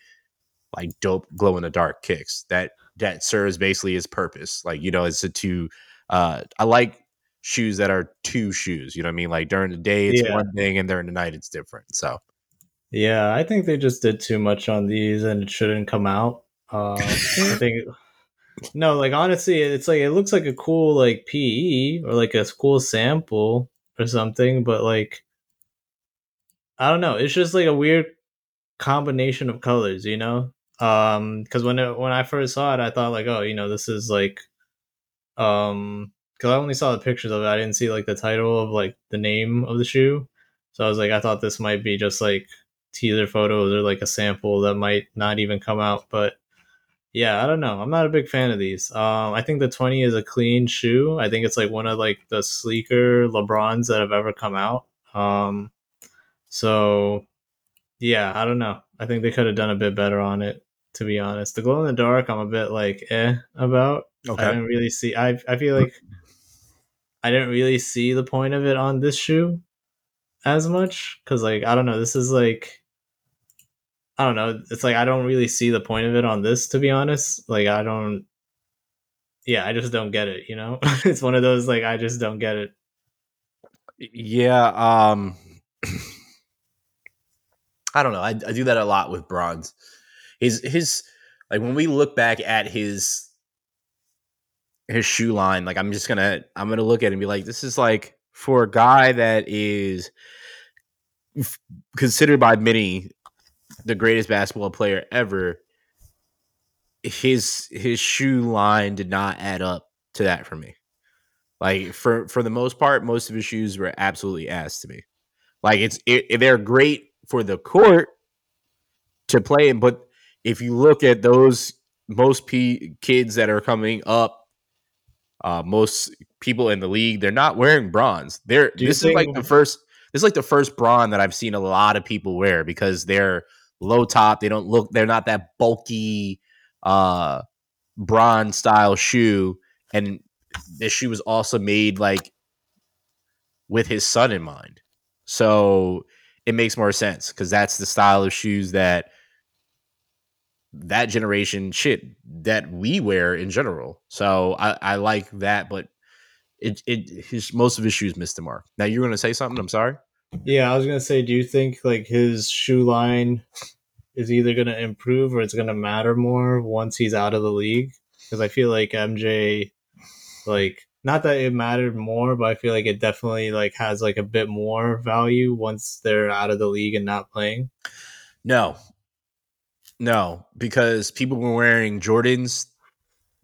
like dope glow in the dark kicks. That that serves basically its purpose. Like, you know, it's a two uh I like shoes that are two shoes. You know what I mean? Like during the day it's yeah. one thing and during the night it's different. So yeah, I think they just did too much on these, and it shouldn't come out. Uh, I think no, like honestly, it's like it looks like a cool like PE or like a cool sample or something, but like I don't know, it's just like a weird combination of colors, you know. Um, because when it, when I first saw it, I thought like, oh, you know, this is like, um, because I only saw the pictures of it. I didn't see like the title of like the name of the shoe. So I was like, I thought this might be just like teaser photos or like a sample that might not even come out. But yeah, I don't know. I'm not a big fan of these. Um, I think the 20 is a clean shoe. I think it's like one of like the sleeker LeBrons that have ever come out. Um, so yeah, I don't know. I think they could have done a bit better on it. To be honest, the glow in the dark, I'm a bit like eh about. Okay. I didn't really see. I I feel like I didn't really see the point of it on this shoe as much because like I don't know. This is like I don't know. It's like I don't really see the point of it on this, to be honest. Like I don't. Yeah, I just don't get it. You know, it's one of those like I just don't get it. Yeah. Um. I don't know. I, I do that a lot with Brons. His his like when we look back at his his shoe line, like I'm just gonna I'm gonna look at it and be like, this is like for a guy that is considered by many the greatest basketball player ever. His his shoe line did not add up to that for me. Like for for the most part, most of his shoes were absolutely ass to me. Like it's it, they're great for the court to play in. But if you look at those most p- kids that are coming up, uh, most people in the league, they're not wearing Brons. They're this is like the first. This is like the first Brons that I've seen a lot of people wear because they're low top. They don't look. They're not that bulky uh, Brons style shoe, and this shoe was also made like with his son in mind. So it makes more sense because that's the style of shoes that that generation shit that we wear in general. So I, I like that, but it it his most of his shoes missed the mark. Now you're gonna say something. I'm sorry. Yeah, I was gonna say, do you think like his shoe line is either gonna improve or it's gonna matter more once he's out of the league? Because I feel like MJ, like not that it mattered more, but I feel like it definitely like has like a bit more value once they're out of the league and not playing. No. No, because people were wearing Jordans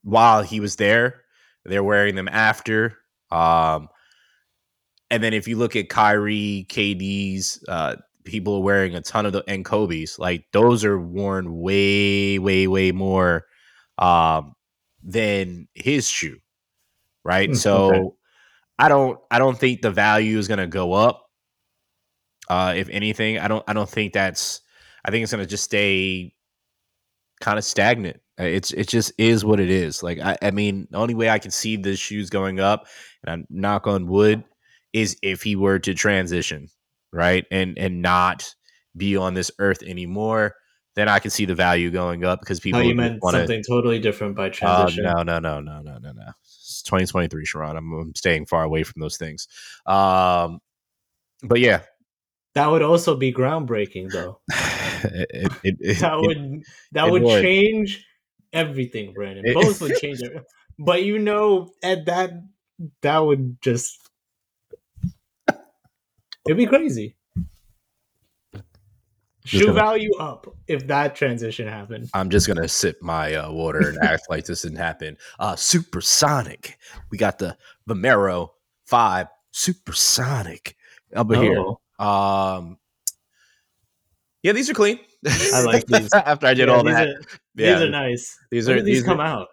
while he was there. They're wearing them after. Um and then if you look at Kyrie, KD's, uh, people are wearing a ton of the and Kobe's, like those are worn way, way, way more um than his shoe right? Mm, so okay. I don't I don't think the value is going to go up. Uh, if anything, I don't I don't think that's I think it's going to just stay kind of stagnant. Uh, it's it just is what it is. Like I, I mean, the only way I can see the shoes going up, and I'm knock on wood, is if he were to transition, right, and and not be on this earth anymore then I can see the value going up because people. Oh, you meant wanna, something totally different by transition. Uh, no, no, no, no, no, no, no. It's 2023, Sharon. I'm, I'm staying far away from those things. Um, but yeah, that would also be groundbreaking, though. it, it, it, that would that would, would, change everything, Brandon. Both would change it. But you know, at that that would just it'd be crazy. Shoe gonna, value up if that transition happened. I'm just gonna sip my uh, water and act like this didn't happen. Uh, supersonic. We got the Vomero Five Supersonic over oh. here. Um, yeah, these are clean. I like these. After I did yeah, all that, are, yeah, these are nice. These when are these come are, out.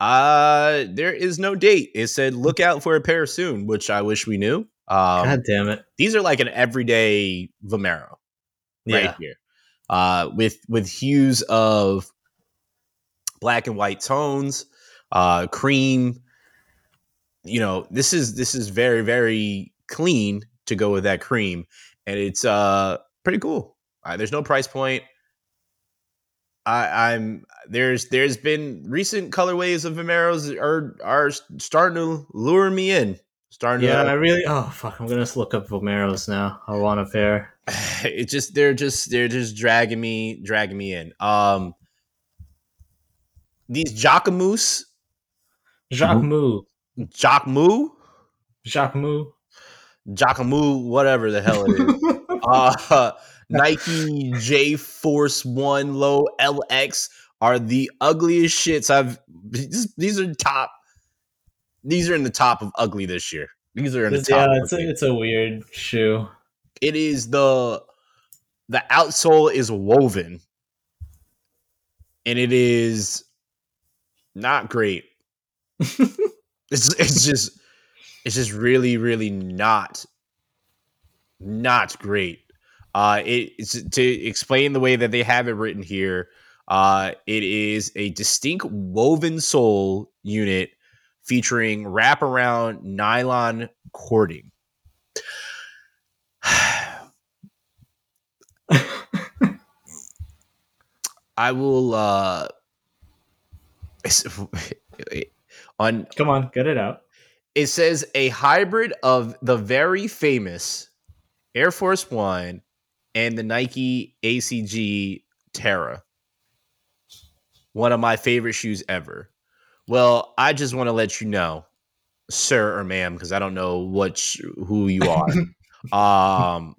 Uh, there is no date. It said look out for a pair soon, which I wish we knew. Um, God damn it! These are like an everyday Vomero right yeah. here. Uh, with with hues of black and white tones, uh, cream. You know, this is this is very very clean to go with that cream, and it's uh pretty cool. Uh, there's no price point. I, I'm there's there's been recent colorways of Vomeros are are starting to lure me in. Starting yeah, to, I really. Oh fuck! I'm gonna look up Vomeros now. I want a pair. It just they're just they're just dragging me dragging me in. Um, these Jacquemus, Jacquemus, Jacquemus, Jacquemus, Jacquemus, whatever the hell it is. uh, Nike J Force One Low LX are the ugliest shits I've. These are top. These are in the top of ugly this year. These are in the top. yeah, it's a, it's a weird shoe. it is the the outsole is woven and it is not great it's it's just it's just really really not not great uh it, it's to explain the way that they have it written here uh it is a distinct woven sole unit featuring wraparound nylon cording I will uh on Come on, get it out. it says a hybrid of the very famous Air Force One and the Nike ACG Terra. One of my favorite shoes ever. Well, I just want to let you know, sir or ma'am, because I don't know what sh- who you are. um,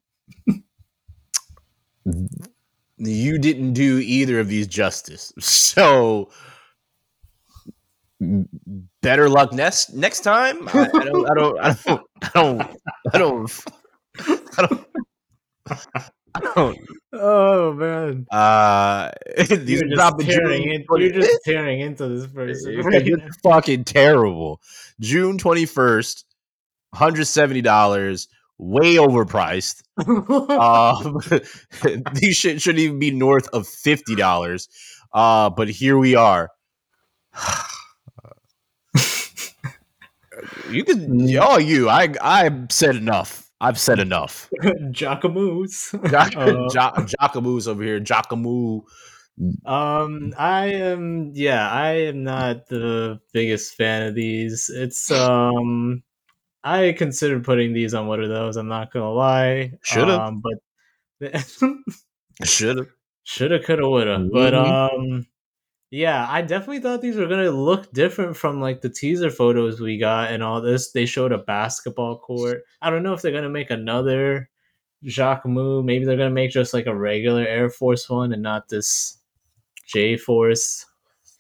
you didn't do either of these justice. So better luck next next time. I, I don't. I don't. I don't. I don't. I don't. I don't. I don't. Oh man, Uh, these you're just, tearing in, you're just tearing into this person. It's right just fucking terrible. June twenty first, hundred seventy dollars, way overpriced. now. Um, these shit shouldn't even be north of fifty dollars. Uh, but here we are. you can, oh, you. I, I've said enough. I've said enough. Jackamoos. Jock, Uh, Jo- Jockamoo's over here. Jockamoo. Um, I am. Yeah, I am not the biggest fan of these. It's um, I considered putting these on what are those. I'm not gonna lie. Shoulda. um, but Should have. shoulda, coulda, woulda. But Mhm. um, yeah, I definitely thought these were gonna look different from like the teaser photos we got and all this. They showed a basketball court. I don't know if they're gonna make another Jacques Moo. Maybe they're gonna make just like a regular Air Force one and not this J Force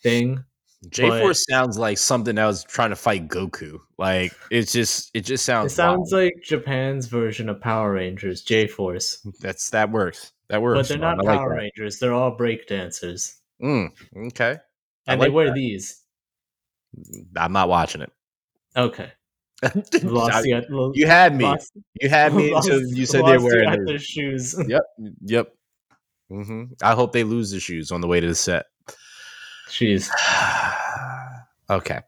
thing. J Force sounds like something that was trying to fight Goku. Like it's just, it just sounds. It sounds. wild. like Japan's version of Power Rangers, J Force. that's that works. That works. But they're not I like Power that. Rangers. They're all break dancers. Mm, okay. And like they wear that. these. I'm not watching it. Okay. Lost I- you, you had me. lost- You had me lost- until you said they lost were wearing their- their shoes. Yep. Yep. Mm-hmm. I hope they lose the shoes on the way to the set. Jeez. okay.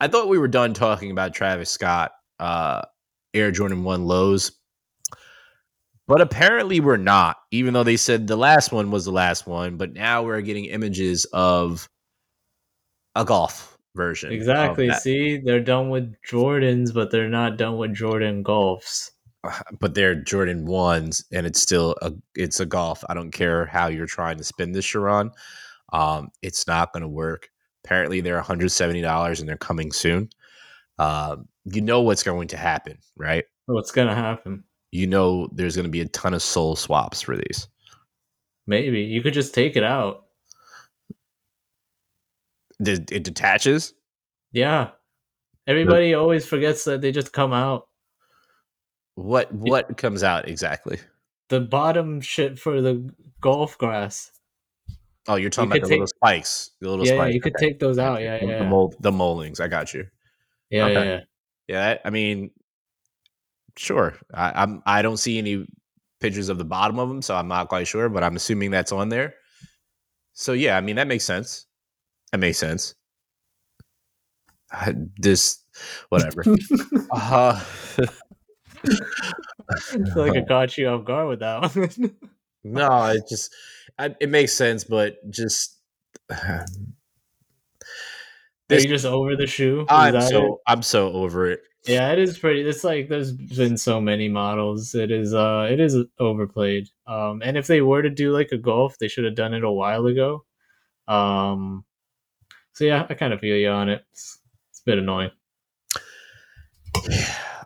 I thought we were done talking about Travis Scott, uh, Air Jordan 1 lows. But apparently we're not, even though they said the last one was the last one. But now we're getting images of a golf version. Exactly. See, they're done with Jordans, but they're not done with Jordan Golfs. but they're Jordan ones, and it's still a it's a golf. I don't care how you're trying to spin this, Sharon. Um, it's not going to work. Apparently, they're 170 dollars, and they're coming soon. Um, you know what's going to happen, right? What's gonna happen? You know there's going to be a ton of soul swaps for these. Maybe you could just take it out. It, it detaches. Yeah. Everybody always forgets that they just come out. What what comes out exactly? The bottom shit for the golf grass. Oh, you're talking You about the could little spikes. The little Yeah, yeah, spikes. you could okay. take those out. Yeah, yeah, The, mold, the moldings. I got you. yeah, okay. yeah, yeah. Yeah, I mean, sure. I, I'm. I don't see any pictures of the bottom of them, so I'm not quite sure. But I'm assuming that's on there. So yeah, I mean that makes sense. That makes sense. I- This, whatever. uh, I feel like I caught you off guard with that one. no, it just I, it makes sense, but just Are This- you just over the shoe? Is I'm it? so I'm so over it. Yeah, it is pretty. It's like there's been so many models. It is uh it is overplayed. Um and if they were to do like a golf, they should have done it a while ago. Um so yeah, I kind of feel you on it. It's, it's a bit annoying.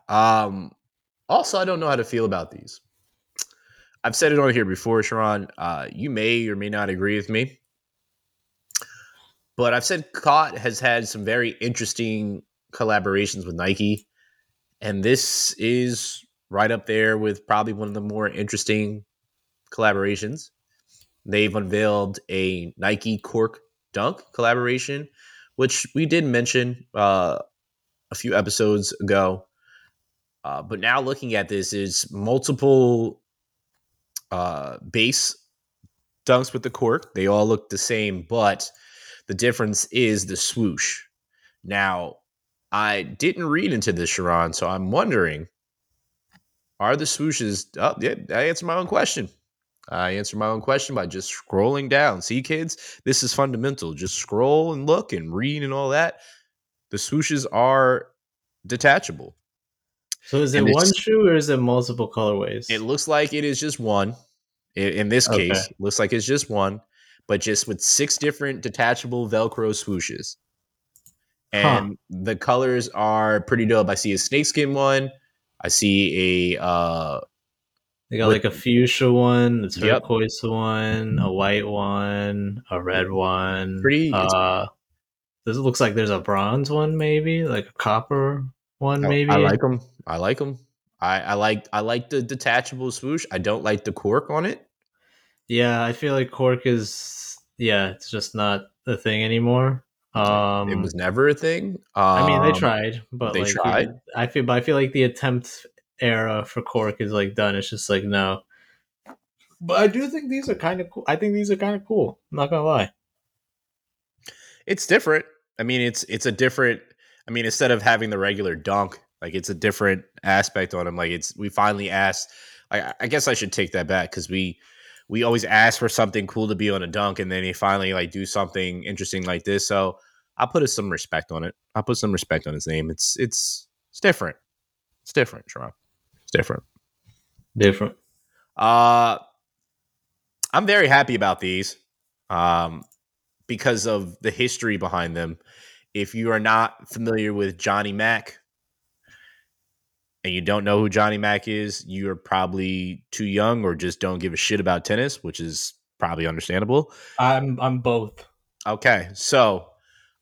Um. Also, I don't know how to feel about these. I've said it on here before, Sharon. Uh, you may or may not agree with me, but I've said CLOT has had some very interesting collaborations with Nike, and this is right up there with probably one of the more interesting collaborations. They've unveiled a Nike Cork Dunk collaboration, which we did mention uh, a few episodes ago. Uh, but now looking at this is multiple uh, base dunks with the cork. They all look the same, but the difference is the swoosh. Now, I didn't read into this, Sharon, so I'm wondering are the swooshes? Oh, yeah, I answered my own question. I answered my own question by just scrolling down. See, kids, this is fundamental. Just scroll and look and read and all that. The swooshes are detachable. So is it one shoe or is it multiple colorways? It looks like it is just one. In this case, okay. looks like it's just one, but just with six different detachable Velcro swooshes. And huh. the colors are pretty dope. I see a snakeskin one. I see a uh they got like a fuchsia one, a turquoise yep. one, a white one, a red one. Pretty. Uh, this looks like there's a bronze one, maybe like a copper one, maybe. I, I like them. I like them. I, I like I like the detachable swoosh. I don't like the cork on it. Yeah, I feel like cork is yeah, it's just not the thing anymore. Um, it was never a thing. Um, I mean, they um, tried, but they like, tried. I feel, but I feel like the attempt era for cork is like done. It's just like no. But I do think these are kind of cool. I think these are kind of cool. I'm not gonna lie. It's different. I mean, it's it's a different. I mean, instead of having the regular dunk, like it's a different aspect on him. Like it's we finally asked. I, I guess I should take that back because we we always ask for something cool to be on a dunk, and then he finally like do something interesting like this. So I'll put some respect on it. I'll put some respect on his name. It's it's it's different. It's different, Toronto. It's different. Different. Uh I'm very happy about these. Um because of the history behind them. If you are not familiar with Johnny Mac and you don't know who Johnny Mac is, you're probably too young or just don't give a shit about tennis, which is probably understandable. I'm I'm both. Okay. So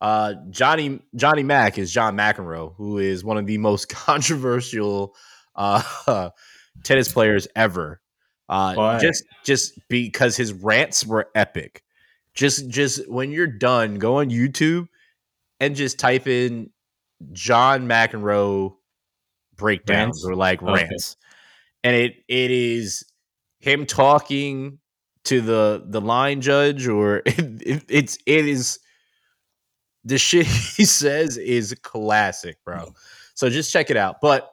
uh, Johnny Johnny Mac is John McEnroe, who is one of the most controversial uh, tennis players ever. Uh, just just because his rants were epic. Just just when you're done, go on YouTube and just type in John McEnroe breakdowns rants? or like okay. rants, and it it is him talking to the the line judge or it, it, it's it is the shit he says is classic, bro. So just check it out. But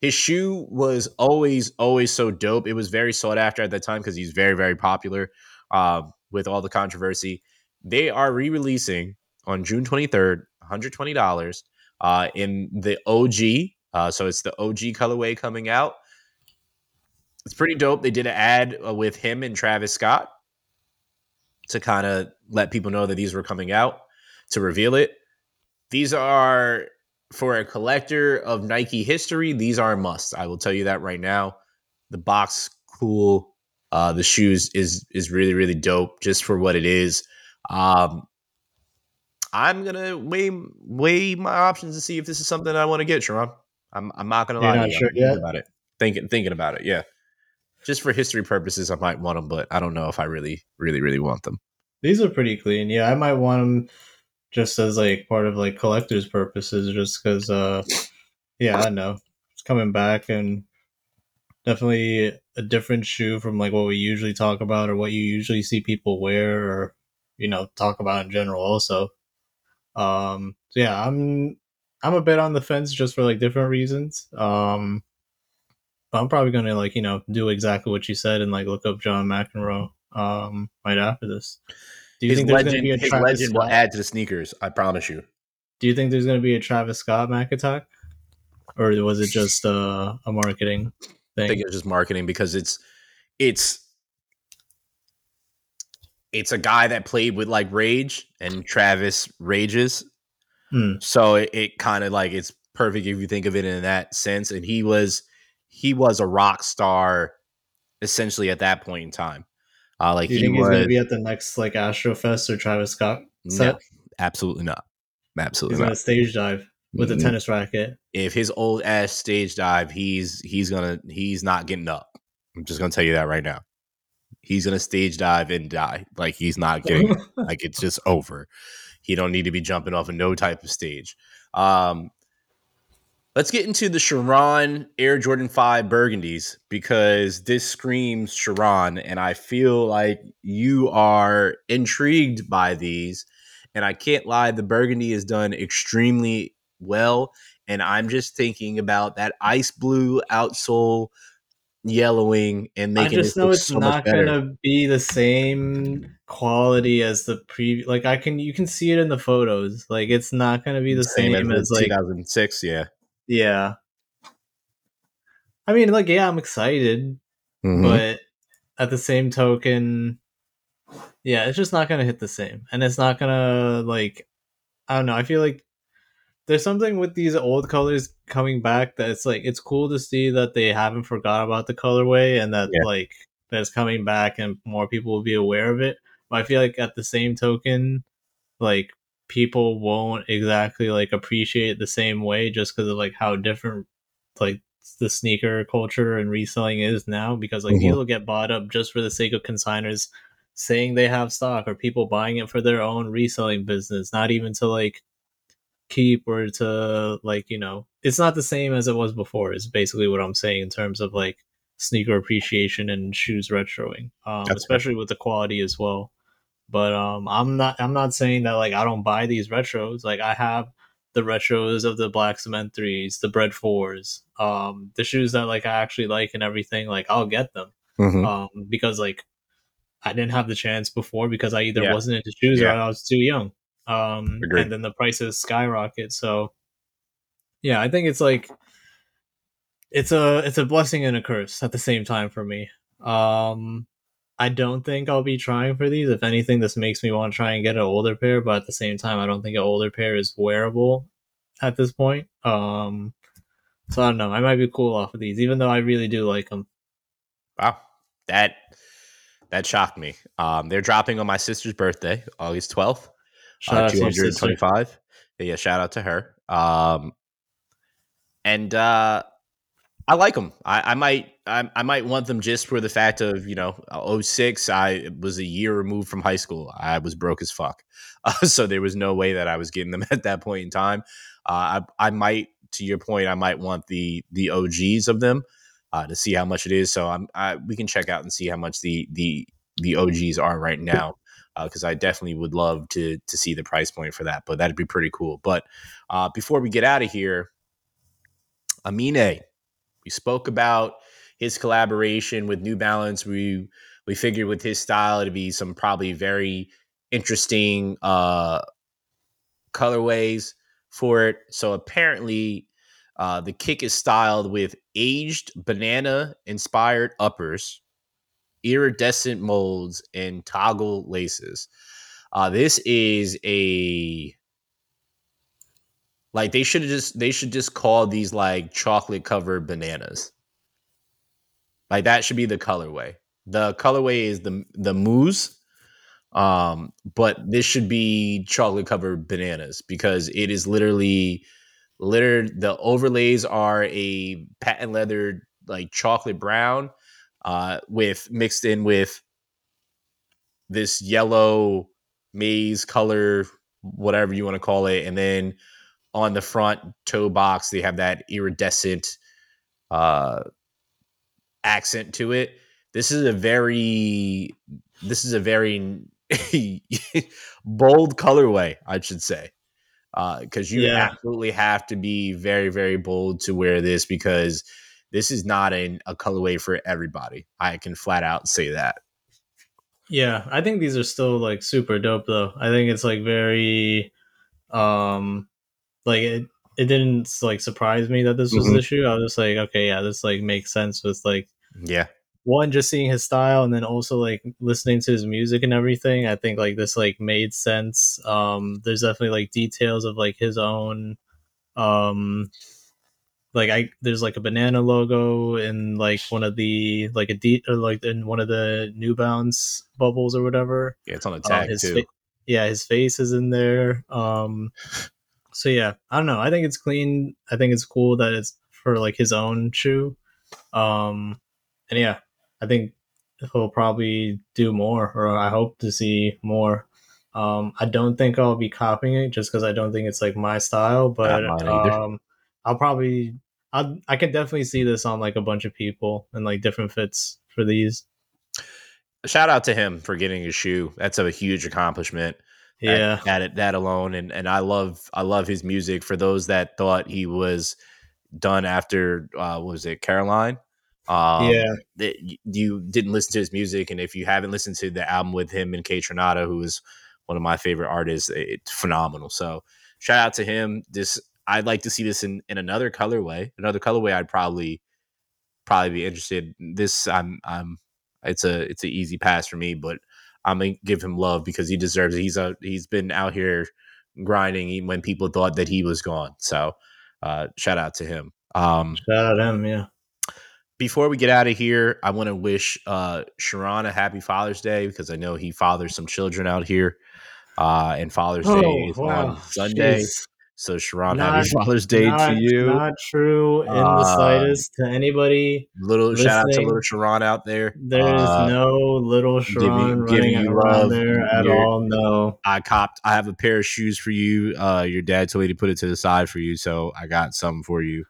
his shoe was always always so dope. It was very sought after at that time because he's very very popular um, with all the controversy. They are re-releasing on June 23rd, $120 uh, in the OG. Uh, so it's the OG colorway coming out. It's pretty dope. They did an ad uh, with him and Travis Scott to kind of let people know that these were coming out to reveal it. These are for a collector of Nike history, these are a must. I will tell you that right now. The box cool. Uh, the shoes is is really really dope just for what it is. Um, I'm gonna weigh weigh my options to see if this is something I want to get, Sharon. I'm I'm not gonna You're lie not to you. Sure thinking about it. Thinking thinking about it. Yeah, just for history purposes, I might want them, but I don't know if I really really really want them. These are pretty clean. Yeah, I might want them just as like part of like collector's purposes, just because, uh, yeah, I know it's coming back and definitely a different shoe from like what we usually talk about or what you usually see people wear or you know talk about in general. Also, um, so yeah, I'm I'm a bit on the fence just for like different reasons. Um, I'm probably gonna like you know do exactly what you said and like look up John McEnroe um right after this. Do you his think legend, be a his legend Scott? will add to the sneakers. I promise you. Do you think there's going to be a Travis Scott Mac attack, or was it just uh, a marketing thing? I think it's just marketing because it's it's it's a guy that played with like Rage and Travis rages, hmm. so it, it kind of like it's perfect if you think of it in that sense. And he was he was a rock star essentially at that point in time. Uh, like Do you he think was he's gonna be at the next like Astrofest or Travis Scott set? no, absolutely not, He's absolutely gonna not. stage dive with a Mm, tennis racket. If his old ass stage dive, he's he's gonna he's not getting up. I'm just gonna tell you that right now. He's gonna stage dive and die. Like he's not getting like it's just over. He don't need to be jumping off of no type of stage. Um, let's get into the Sharon Air Jordan Five Burgundies because this screams Sharon, and I feel like you are intrigued by these. And I can't lie, the Burgundy is done extremely well. And I'm just thinking about that ice blue outsole yellowing and I just know it's so not gonna be the same quality as the previous. Like I can, you can see it in the photos. Like it's not gonna be the same, the as like 2006, yeah. yeah. I mean, like yeah, I'm excited, Mhm. but at the same token, yeah, it's just not gonna hit the same, and it's not gonna like. I don't know. I feel like there's something with these old colors coming back that it's like it's cool to see that they haven't forgot about the colorway and that Yeah. like that's coming back and more people will be aware of it. But I feel like at the same token, like people won't exactly like appreciate the same way just because of like how different like the sneaker culture and reselling is now because like Mhm. these will get bought up just for the sake of consigners saying they have stock or people buying it for their own reselling business not even to like keep or to like you know it's not the same as it was before is basically what i'm saying in terms of like sneaker appreciation and shoes retroing um especially with the quality as well but um i'm not i'm not saying that like i don't buy these retros like i have the retros of the black cement threes the bread fours um the shoes that like i actually like and everything like i'll get them Mhm. um because like I didn't have the chance before because I either Yeah. wasn't into shoes Yeah. or I was too young. Um, Agreed. and then the prices skyrocket. So, yeah, I think it's like it's a it's a blessing and a curse at the same time for me. Um, I don't think I'll be trying for these. If anything, this makes me want to try and get an older pair, but at the same time, I don't think an older pair is wearable at this point. Um, so I don't know. I might be cool off of these, even though I really do like them. Wow, that that shocked me. Um, they're dropping on my sister's birthday, August twelfth. Shout Uh, out to your sister. 225. Yeah, shout out to her. Um, and uh, I like them. I, I might I, I might want them just for the fact of you know 06 I was a year removed from high school. I was broke as fuck, uh, so there was no way that I was getting them at that point in time. Uh, I I might to your point I might want the the OGs of them uh, to see how much it is. So I'm I, we can check out and see how much the the the OGs are right now because I definitely would love to to see the price point for that. But that'd be pretty cool. But uh, before we get out of here, Amine, we spoke about his collaboration with New Balance. We we figured with his style to be some probably very interesting uh, colorways for it. So apparently. Uh, the kick is styled with aged banana inspired uppers, iridescent molds, and toggle laces. Uh, this is a like they should just they should just call these like chocolate covered bananas. Like that should be the colorway. The colorway is the the mousse, um, but this should be chocolate covered bananas because it is literally littered. The overlays are a patent leather like chocolate brown, uh, with mixed in with this yellow maize color, whatever you want to call it, and then on the front toe box they have that iridescent uh accent to it. This is a very this is a very bold colorway, I should say. Uh because you Yeah. absolutely have to be very, very bold to wear this because this is not an, a colorway for everybody. I can flat out say that. Yeah, I think these are still like super dope though. I think it's like very um like it it didn't like surprise me that this was Mhm. the shoe. I was just like, okay, yeah, this like makes sense with like Yeah. one just seeing his style and then also like listening to his music and everything. I think like this like made sense. Um there's definitely like details of like his own um like I there's like a banana logo in like one of the like a D or like in one of the New Balance bubbles or whatever. Yeah, it's on the Um, tag his too. fa- yeah, his face is in there. Um, so yeah, I don't know. I think it's clean. I think it's cool that it's for like his own shoe. Um, and yeah, I think he'll probably do more, or I hope to see more. Um, I don't think I'll be copying it just because I don't think it's like my style, but um, I'll probably I I could definitely see this on like a bunch of people and like different fits for these. Shout out to him for getting his shoe. That's a huge accomplishment. Yeah, that it that alone and and I love I love his music. For those that thought he was done after uh what was it Caroline? Um yeah, that you didn't listen to his music and if you haven't listened to the album with him and Kaytranada who is one of my favorite artists it's phenomenal. So shout out to him. This I'd like to see this in in another colorway another colorway I'd probably probably be interested this I'm I'm it's a it's an easy pass for me but I'm gonna give him love because he deserves it. He's a he's been out here grinding even when people thought that he was gone. So uh, shout out to him. Um, shout out to him. Yeah. before we get out of here, I want to wish uh, Sharon a happy Father's Day because I know he fathers some children out here. Uh, and Father's Day Oh, is on Sunday. So Sharon, Not- happy Father's Day not, to you. Not true in the Uh, slightest to anybody. little shout out to little Sharon out there. There is Uh, no little giving- Sharon giving running you around love. there at all. No. I copped. I have a pair of shoes for you. Uh, your dad told me to put it to the side for you, so I got some for you.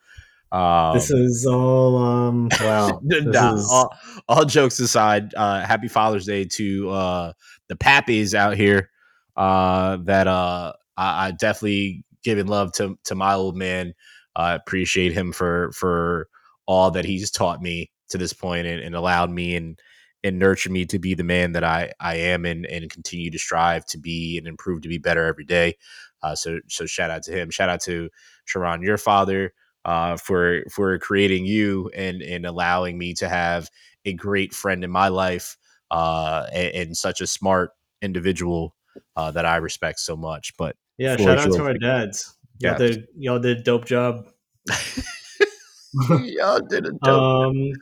Um, this is all um wow. Nah, is- all, all jokes aside, uh, happy Father's Day to uh, the pappies out here. Uh, that uh, I, I definitely giving love to to my old man. I appreciate him for for all that he's taught me to this point and, and allowed me and and nurtured me to be the man that I I am and and continue to strive to be and improve to be better every day. Uh, so so shout out to him. Shout out to Sharon, your father, uh, for for creating you and and allowing me to have a great friend in my life uh, and, and such a smart individual uh, that I respect so much. But yeah, shout is out to our dads. Y'all Yeah. did y'all did a dope job. y'all did a dope. um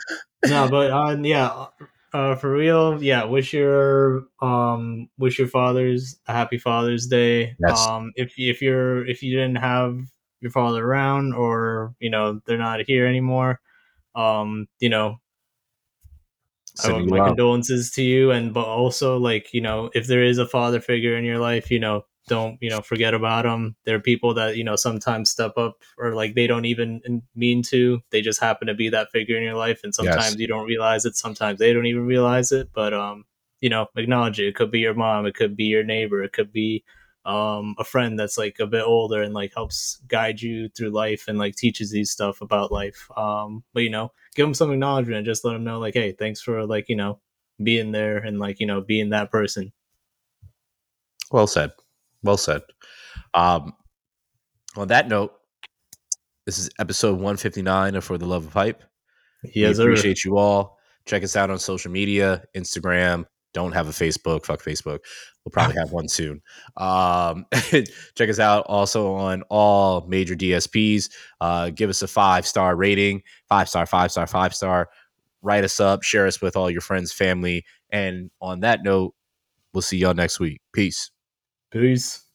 no but uh, yeah uh for real yeah wish your um wish your fathers a happy father's day Yes. um if if you're if you didn't have your father around or you know they're not here anymore um you know I want my love. condolences to you and but also like you know if there is a father figure in your life you know don't you know forget about them there are people that you know sometimes step up or like they don't even mean to. They just happen to be that figure in your life and sometimes Yes. you don't realize it sometimes they don't even realize it. But um you know acknowledge it. It could be your mom. It could be your neighbor. It could be um a friend that's like a bit older and like helps guide you through life and like teaches you stuff about life. Um but you know give them some acknowledgement. And just let them know like hey thanks for like you know being there and like you know being that person. Well said. Well said. Um, on that note, this is episode 159 of For the Love of Hype. yes we sir. appreciate you all. Check us out on social media, Instagram. Don't have a Facebook. Fuck Facebook. We'll probably have one soon. Um, check us out also on all major DSPs. Uh, give us a five star rating, five star, five star, five star. Write us up, share us with all your friends, family. And on that note, we'll see y'all next week. Peace. Peace